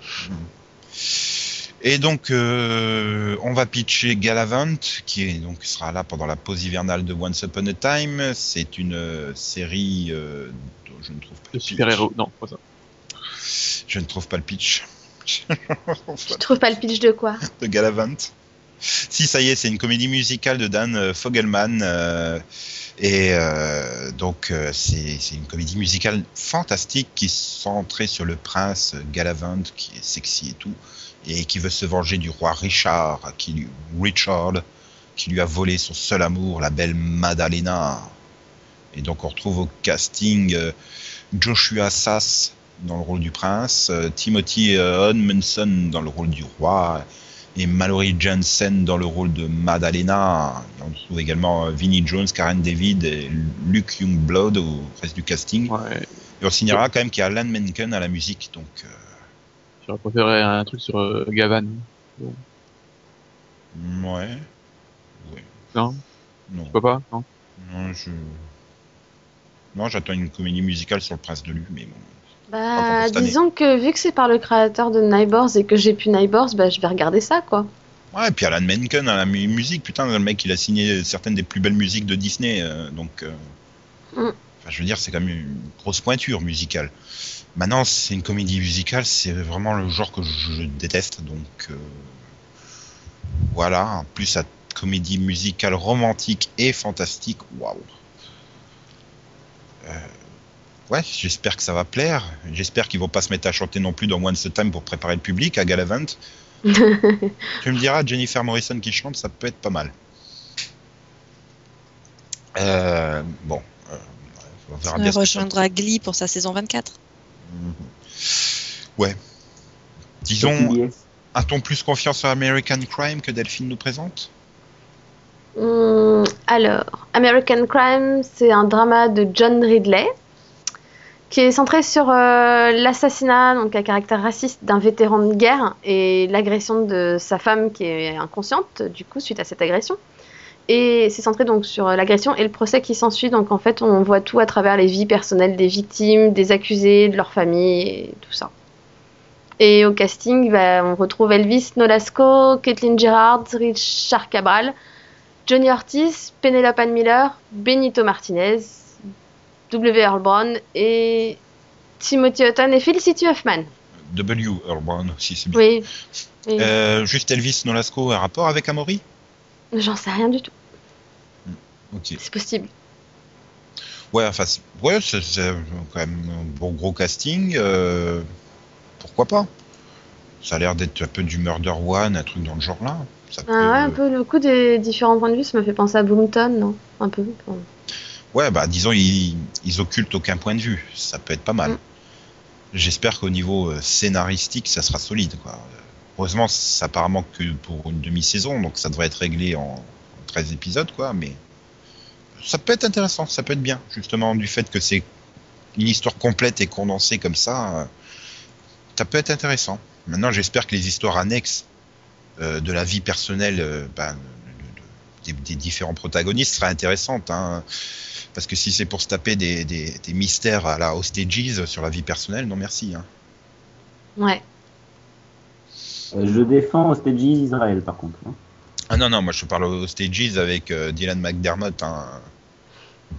Et donc, euh, on va pitcher Galavant, qui est, donc sera là pendant la pause hivernale de Once Upon a Time. C'est une euh, série euh, je ne trouve pas De le pitch. super-héros. Non, pas ça. Je ne trouve pas le pitch. Tu trouves pas le pitch de quoi? De Galavant. Si, ça y est, c'est une comédie musicale de Dan euh, Fogelman. euh, et euh, donc, euh, c'est une comédie musicale fantastique qui est centrée sur le prince Galavant, qui est sexy et tout, et qui veut se venger du roi Richard, qui lui, Richard, qui lui a volé son seul amour, la belle Madalena. Et donc, on retrouve au casting euh, Joshua Sass dans le rôle du prince, euh, Timothy euh, Hodgmanson dans le rôle du roi, et Mallory Jensen dans le rôle de Madalena. Et on trouve également Vinnie Jones, Karen David et Luke Youngblood au reste du casting. Ouais. Et on signalera quand même qu'il y a Alan Menken à la musique, donc euh, J'aurais préféré un truc sur euh, Gavan. Ouais. Non, Non. tu peux pas Non? Non, je. Non, j'attends une comédie musicale sur le prince de Lu, mais bon. Bah, disons que vu que c'est par le créateur de Neighbors et que j'ai plus Neighbors, bah je vais regarder ça quoi. Ouais, et puis Alan Menken à la mu- musique, putain, le mec il a signé certaines des plus belles musiques de Disney, euh, donc. euh, Mm. Enfin, je veux dire, c'est quand même une grosse pointure musicale. Maintenant, c'est une comédie musicale, c'est vraiment le genre que je déteste, donc. euh, Voilà, en plus, cette comédie musicale romantique et fantastique, waouh! Euh, Ouais, j'espère que ça va plaire. J'espère qu'ils vont pas se mettre à chanter non plus dans Once a Time pour préparer le public à Galavant. Tu me diras, Jennifer Morrison qui chante, ça peut être pas mal. Euh, bon, euh, on verra Il bien ça rejoindra Glee pour sa saison 24. Mhm. Ouais. Disons, a-t-on plus confiance en American Crime que Delphine nous présente? Hum, alors, American Crime, c'est un drama de John Ridley qui est centré sur euh, l'assassinat, donc à caractère raciste, d'un vétéran de guerre et l'agression de sa femme qui est inconsciente, du coup, suite à cette agression. Et c'est centré donc sur l'agression et le procès qui s'ensuit. Donc en fait, on voit tout à travers les vies personnelles des victimes, des accusés, de leur famille et tout ça. Et au casting, bah, on retrouve Elvis Nolasco, Caitlin Gerard, Richard Cabral, Johnny Ortiz, Penelope Ann Miller, Benito Martinez, W. Earl Brown et Timothy Hutton et Felicity Huffman. W. Earl Brown aussi, c'est bien. Oui. Oui. Euh, juste Elvis Nolasco, un rapport avec Amaury? J'en sais rien du tout. Ok. C'est possible. Ouais, enfin, c'est- ouais, c'est quand même un bon gros casting. euh, pourquoi pas? Ça a l'air d'être un peu du Murder One, un truc dans le genre là. Ça peut- Ah ouais, un peu le coup des différents points de vue, ça me fait penser à Boomton, non? Un peu. Ouais, bah disons, ils, ils occultent aucun point de vue. Ça peut être pas mal. Mm. J'espère qu'au niveau euh, scénaristique, ça sera solide. Quoi. Heureusement, c'est apparemment que pour une demi-saison, donc ça devrait être réglé en, en 13 épisodes, quoi. Mais ça peut être intéressant, ça peut être bien, justement, du fait que c'est une histoire complète et condensée comme ça. euh, ça peut être intéressant. Maintenant, j'espère que les histoires annexes de la vie personnelle euh, ben, de- de- des, des différents protagonistes seraient intéressantes. Hein. Parce que si c'est pour se taper des, des, des mystères à la Hostages sur la vie personnelle, non merci. Hein. Ouais. Euh, Je défends Hostages Israël, par contre. hein. Ah non, non, moi je parle Hostages avec euh, Dylan McDermott, hein.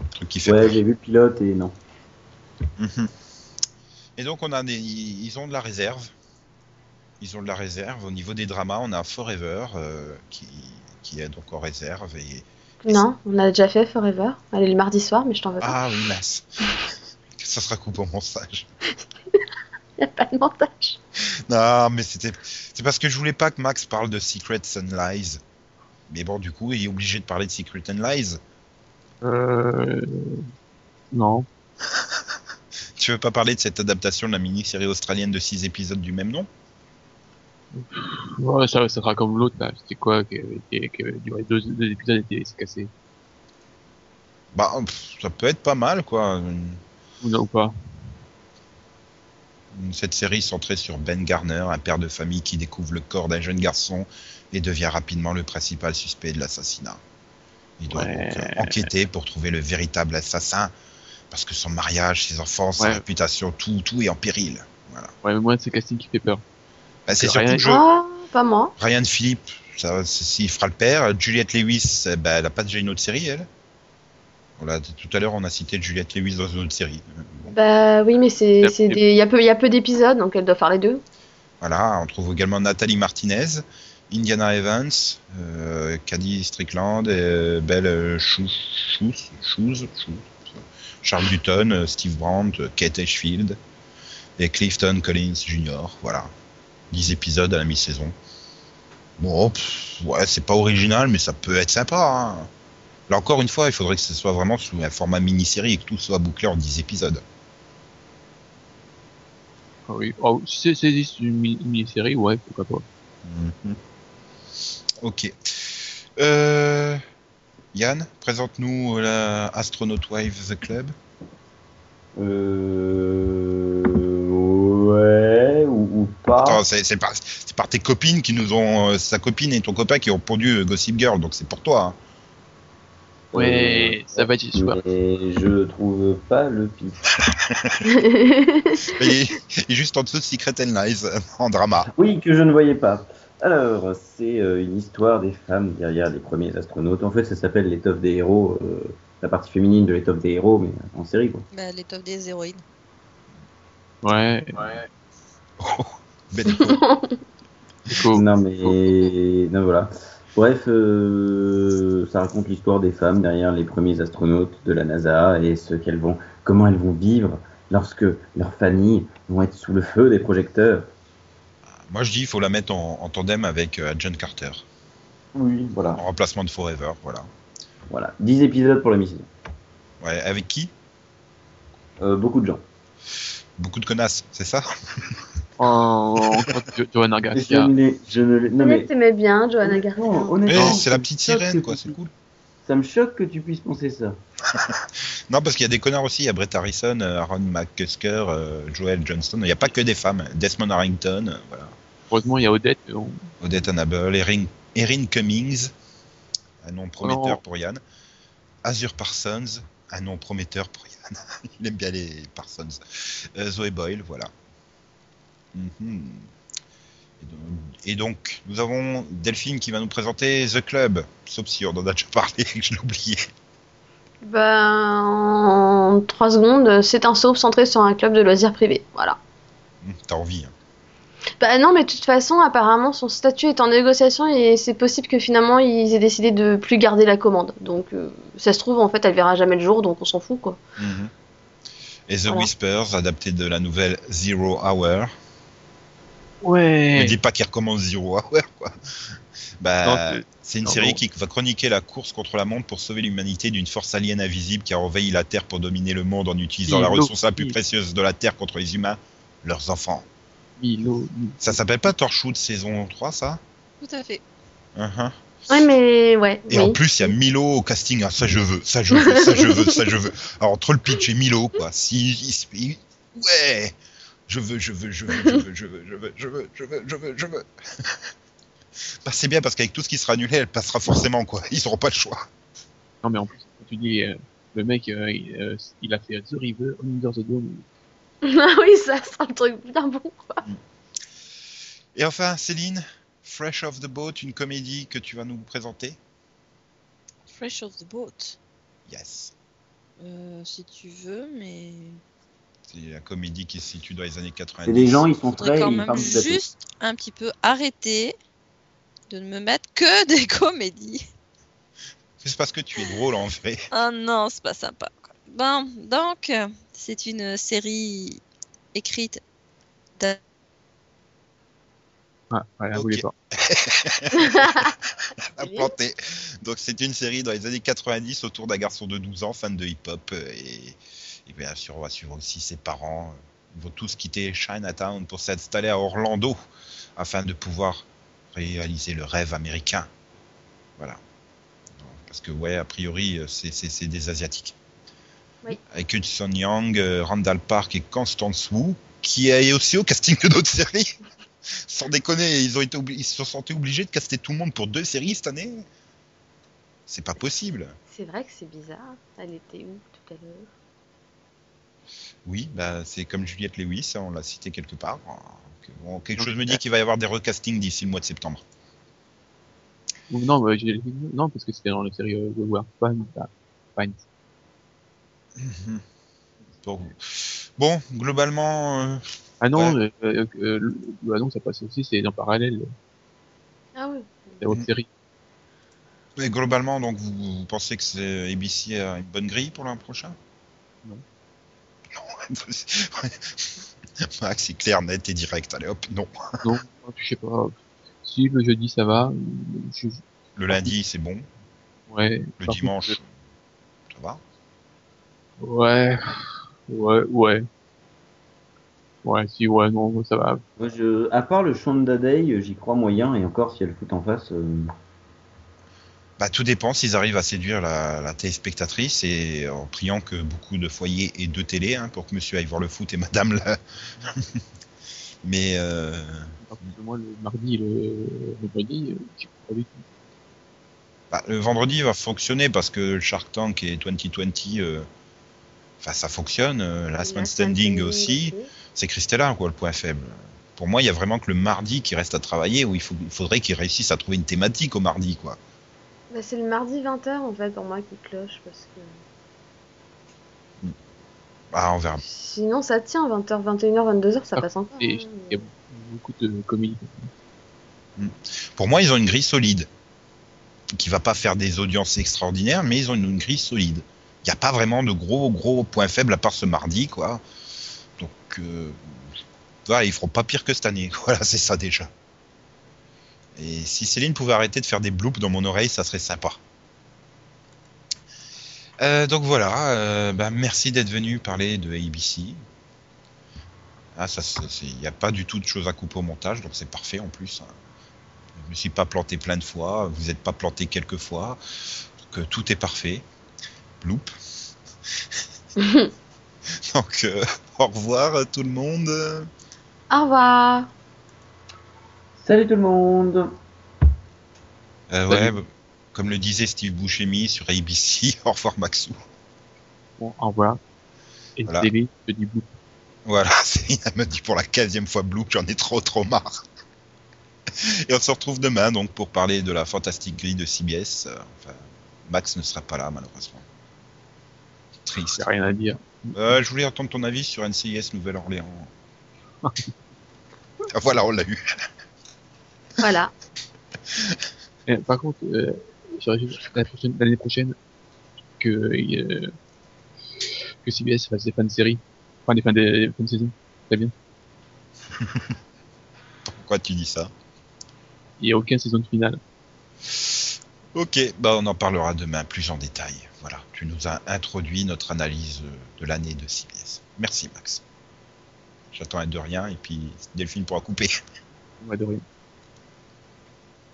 un truc qui fait Ouais, j'ai vu le pilote et non. Mhm. Et donc on a des, ils ont de la réserve. Ils ont de la réserve. Au niveau des dramas, on a Forever euh, qui, qui est donc en réserve. Et... Non, on a déjà fait Forever. Elle est le mardi soir, mais je t'en veux pas. Ah oui, mince. Ça sera coupé au montage. Il n'y a pas de montage. Non, mais c'était, c'est parce que je voulais pas que Max parle de Secrets and Lies. Mais bon, du coup, il est obligé de parler de Secret and Lies. Euh... Non. Tu veux pas parler de cette adaptation de la mini-série australienne de 6 épisodes du même nom? Ouais, ça, ça sera comme l'autre, là. C'était quoi, qui avait, été- qui avait duré deux, deux épisodes et s'est cassé? Bah, ça peut être pas mal, quoi. Ou non, ou pas. Cette série centrée sur Ben Garner, un père de famille qui découvre le corps d'un jeune garçon et devient rapidement le principal suspect de l'assassinat. Il doit Ouais. donc euh, enquêter pour trouver le véritable assassin, parce que son mariage, ses enfants, sa réputation, tout, tout est en péril. Ouais, mais moi, c'est casting qui fait peur. Bah, c'est surtout je- Ah, pas moi. Ryan Philippe, ça, s'il fera le père. Juliette Lewis, ben, elle a pas déjà une autre série, elle On Tout à l'heure, on a cité Juliette Lewis dans une autre série. Euh, bon, Bah oui, mais c'est, il y a peu, il y a peu d'épisodes, donc elle doit faire les deux. Voilà, on trouve également Nathalie Martinez, Indiana Evans, euh, Caddy Strickland, euh, Belle euh, Shoes, Shoes, Shoes, Charles Dutton, euh, Steve Brandt, euh, Kate Ashfield et Clifton Collins Jr. Voilà, 10 épisodes à la mi-saison. Bon, pff, ouais, c'est pas original, mais ça peut être sympa. hein. Là encore une fois, il faudrait que ce soit vraiment sous un format mini-série et que tout soit bouclé en 10 épisodes. Ah oui. Oh, si c'est, une mi- une mini-série, ouais, pourquoi pas. Mhm. Ok. Euh, Yann, présente-nous la Astronaut Wives The Club. Euh... Ouais, ou, ou pas. Attends, c'est par, tes copines qui nous ont. euh, sa copine et ton copain qui ont pondu euh, Gossip Girl, donc c'est pour toi. hein. Ouais, ça va être super. Mais je trouve pas le pitch. Et, et juste en dessous de Secret and Lies, euh, en drama. Oui, que je ne voyais pas. Alors, c'est euh, une histoire des femmes derrière les premiers astronautes. En fait, ça s'appelle l'étoffe des héros, euh, la partie féminine de l'étoffe des héros, mais en série, quoi. Bah, top des héroïnes. Ouais. Écho. Non, mais. Non, voilà. Bref, euh, ça raconte l'histoire des femmes derrière les premiers astronautes de la NASA et ce qu'elles vont, comment elles vont vivre lorsque leurs familles vont être sous le feu des projecteurs. moi je dis il faut la mettre en, en tandem avec euh, John Carter, Oui, voilà. en remplacement de Forever, voilà. Voilà. 10 épisodes pour la mission. Ouais, avec qui? Euh, beaucoup de gens. Beaucoup de connasses, c'est ça? En, encore Jo- Johanna Garcia. je ne l'ai- non, mais. t'aimais bien, Johanna Garcia. Honnêtement, c'est la petite sirène, quoi, c'est cool. Ça me choque que tu puisses penser ça. Non, parce qu'il y a des connards aussi, il y a Brett Harrison, euh, Aaron McCusker, euh, Joel Johnston, il n'y a pas que des femmes, Desmond Harrington, euh, voilà. Heureusement, il y a Odette. Odette Annable, Erin, Erin Cummings, un nom prometteur Non. pour Yann. Azure Parsons, un nom prometteur pour Yann. Il aime bien les Parsons. Euh, Zoé Boyle, voilà. Mhm. Et donc, et donc, nous avons Delphine qui va nous présenter The Club, sauf si on en a déjà parlé et que je l'ai oublié. Ben, en 3 secondes, c'est un soap centré sur un club de loisirs privés. Voilà. Hum, T'as envie. hein. Bah non, mais de toute façon, apparemment, son statut est en négociation et c'est possible que finalement ils aient décidé de plus garder la commande. Donc, euh, ça se trouve, en fait, elle verra jamais le jour, donc on s'en fout, quoi. Mhm. Et The Voilà. Whispers, adapté de la nouvelle Zero Hour. Ne Ouais. dis pas qu'il recommence Zero Hour, quoi. Bah, c'est- une non, série non. qui va chroniquer la course contre la montre pour sauver l'humanité d'une force alien invisible qui a envahi la Terre pour dominer le monde en utilisant la ressource la plus précieuse de la Terre contre les humains, leurs enfants. Milo. Ça s'appelle pas Torchwood saison 3, ça? Tout à fait. Uh-huh. Ouais, mais ouais. Et oui. en plus, il y a Milo au casting. Ah, ça je veux, ça je veux, ça je veux, ça je veux. Alors, entre le pitch et Milo, quoi. Si, il- il- ouais, je veux, je veux, je veux, je veux, je veux, je veux, je veux, je veux, je veux, je veux. Bah, c'est bien parce qu'avec tout ce qui sera annulé, elle passera forcément, quoi. Ils auront pas le choix. Non, mais en plus, quand tu dis, euh, le mec, euh, il, euh, il a fait The River, Under the Dome. Ah oui, ça sera un truc bien bon, quoi. Et enfin, Céline, Fresh Off the Boat, une comédie que tu vas nous présenter. Fresh off the boat. Yes. Euh, si tu veux, mais. C'est la comédie qui se situe dans les années 90. C'est des gens, ils sont frais, quand même juste un petit peu arrêter de ne me mettre que des comédies. C'est parce que tu es drôle en fait. Oh non, c'est pas sympa. Bon, donc, c'est une série écrite d'un Ah, voilà, vous Ok. voulez pas. implanté. Donc c'est une série dans les années 90 autour d'un garçon de 12 ans, fan de hip-hop. euh, Et, et bien sûr, on va suivre aussi ses parents. Ils vont tous quitter Chinatown pour s'installer à Orlando afin de pouvoir réaliser le rêve américain. Voilà. Parce que ouais, a priori, euh, c'est- des Asiatiques. Oui. Avec Hudson Young, euh, Randall Park et Constance Wu, qui est aussi au casting de d'autres séries. Sans déconner, ils, ont été ils se sont sentis obligés de caster tout le monde pour deux séries cette année. C'est pas possible. C'est vrai que c'est bizarre. Elle était où tout à l'heure? Oui, bah, c'est comme Juliette Lewis, on l'a cité quelque part. Bon, quelque chose me dit qu'il va y avoir des recastings d'ici le mois de septembre. Non, bah, non, parce que c'était dans la série euh, The War Fine. bah, Fine. Bon, bon, globalement, euh, Ah non, Ouais. euh, euh, bah non, ça passe aussi, c'est en parallèle, Ah oui. la Mhm. série. mais globalement, donc vous, vous pensez que c'est ABC a une bonne grille pour l'an prochain? Non. Max, c'est clair, net et direct. Allez hop, non. Non, je sais pas. Si le jeudi ça va, je, Le lundi, c'est bon. ouais. Le dimanche, contre, ça va. Ouais, ouais, ouais. Ouais, si, ouais, non, ça va. Moi, je, à part le Shonda Day, j'y crois moyen, et encore si elle fout en face. euh, Bah, tout dépend s'ils arrivent à séduire la, la téléspectatrice et en priant que beaucoup de foyers aient deux télés hein, pour que monsieur aille voir le foot et madame là. Mais euh, contre, moi, le mardi et le vendredi, euh, j'y crois pas du tout. bah, le vendredi va fonctionner parce que le Shark Tank et 2020, euh, enfin ça fonctionne. euh, Last Man Standing aussi. C'est Christella quoi le point faible. Pour moi, il y a vraiment que le mardi qui reste à travailler où il, faut, il faudrait qu'ils réussissent à trouver une thématique au mardi quoi. Bah, c'est le mardi 20h en fait pour moi qui cloche parce que Ah, on verra. sinon ça tient 20h, 21h, 22h ça Ah, passe encore. Hein. il y a beaucoup de comédies. Pour moi, ils ont une grille solide qui va pas faire des audiences extraordinaires, mais ils ont une, une grille solide. Il n'y a pas vraiment de gros gros points faibles à part ce mardi quoi. Donc euh, voilà, ils feront pas pire que cette année. Voilà, c'est ça déjà. Et si Céline pouvait arrêter de faire des bloops dans mon oreille, ça serait sympa. Euh, donc voilà, euh, bah, merci d'être venu parler de ABC. Ah, ça, il n'y a pas du tout de choses à couper au montage, donc c'est parfait en plus. hein. Je me suis pas planté plein de fois, vous n'êtes pas planté quelques fois, donc euh, tout est parfait. Bloop. donc euh, au revoir tout le monde. Au revoir. Salut tout le monde Euh, ouais, bah, comme le disait Steve Buscemi sur ABC, au revoir Maxou. Bon, au revoir. Et Voilà. télé, je dis bout. Voilà, Céline elle me dit pour la 15 fois Blue que j'en ai trop trop marre. Et on se retrouve demain donc pour parler de la fantastique grille de CBS. Enfin, Max ne sera pas là malheureusement. Triste. Rien à dire. Euh, je voulais entendre ton avis sur NCIS Nouvelle-Orléans. Ah, voilà, on l'a eu. Voilà. Eh, par contre, euh, j'aurais juste l'année prochaine, l'année prochaine que, euh, que CBS fasse des fins de série. Enfin, des fins de, des fins de saison. Très bien. Pourquoi tu dis ça? Il n'y a aucune saison de finale. Ok, bah on en parlera demain plus en détail. Voilà, tu nous as introduit notre analyse euh, de l'année de CBS. Merci Max. J'attends un de rien et puis Delphine pourra couper. Va de rien.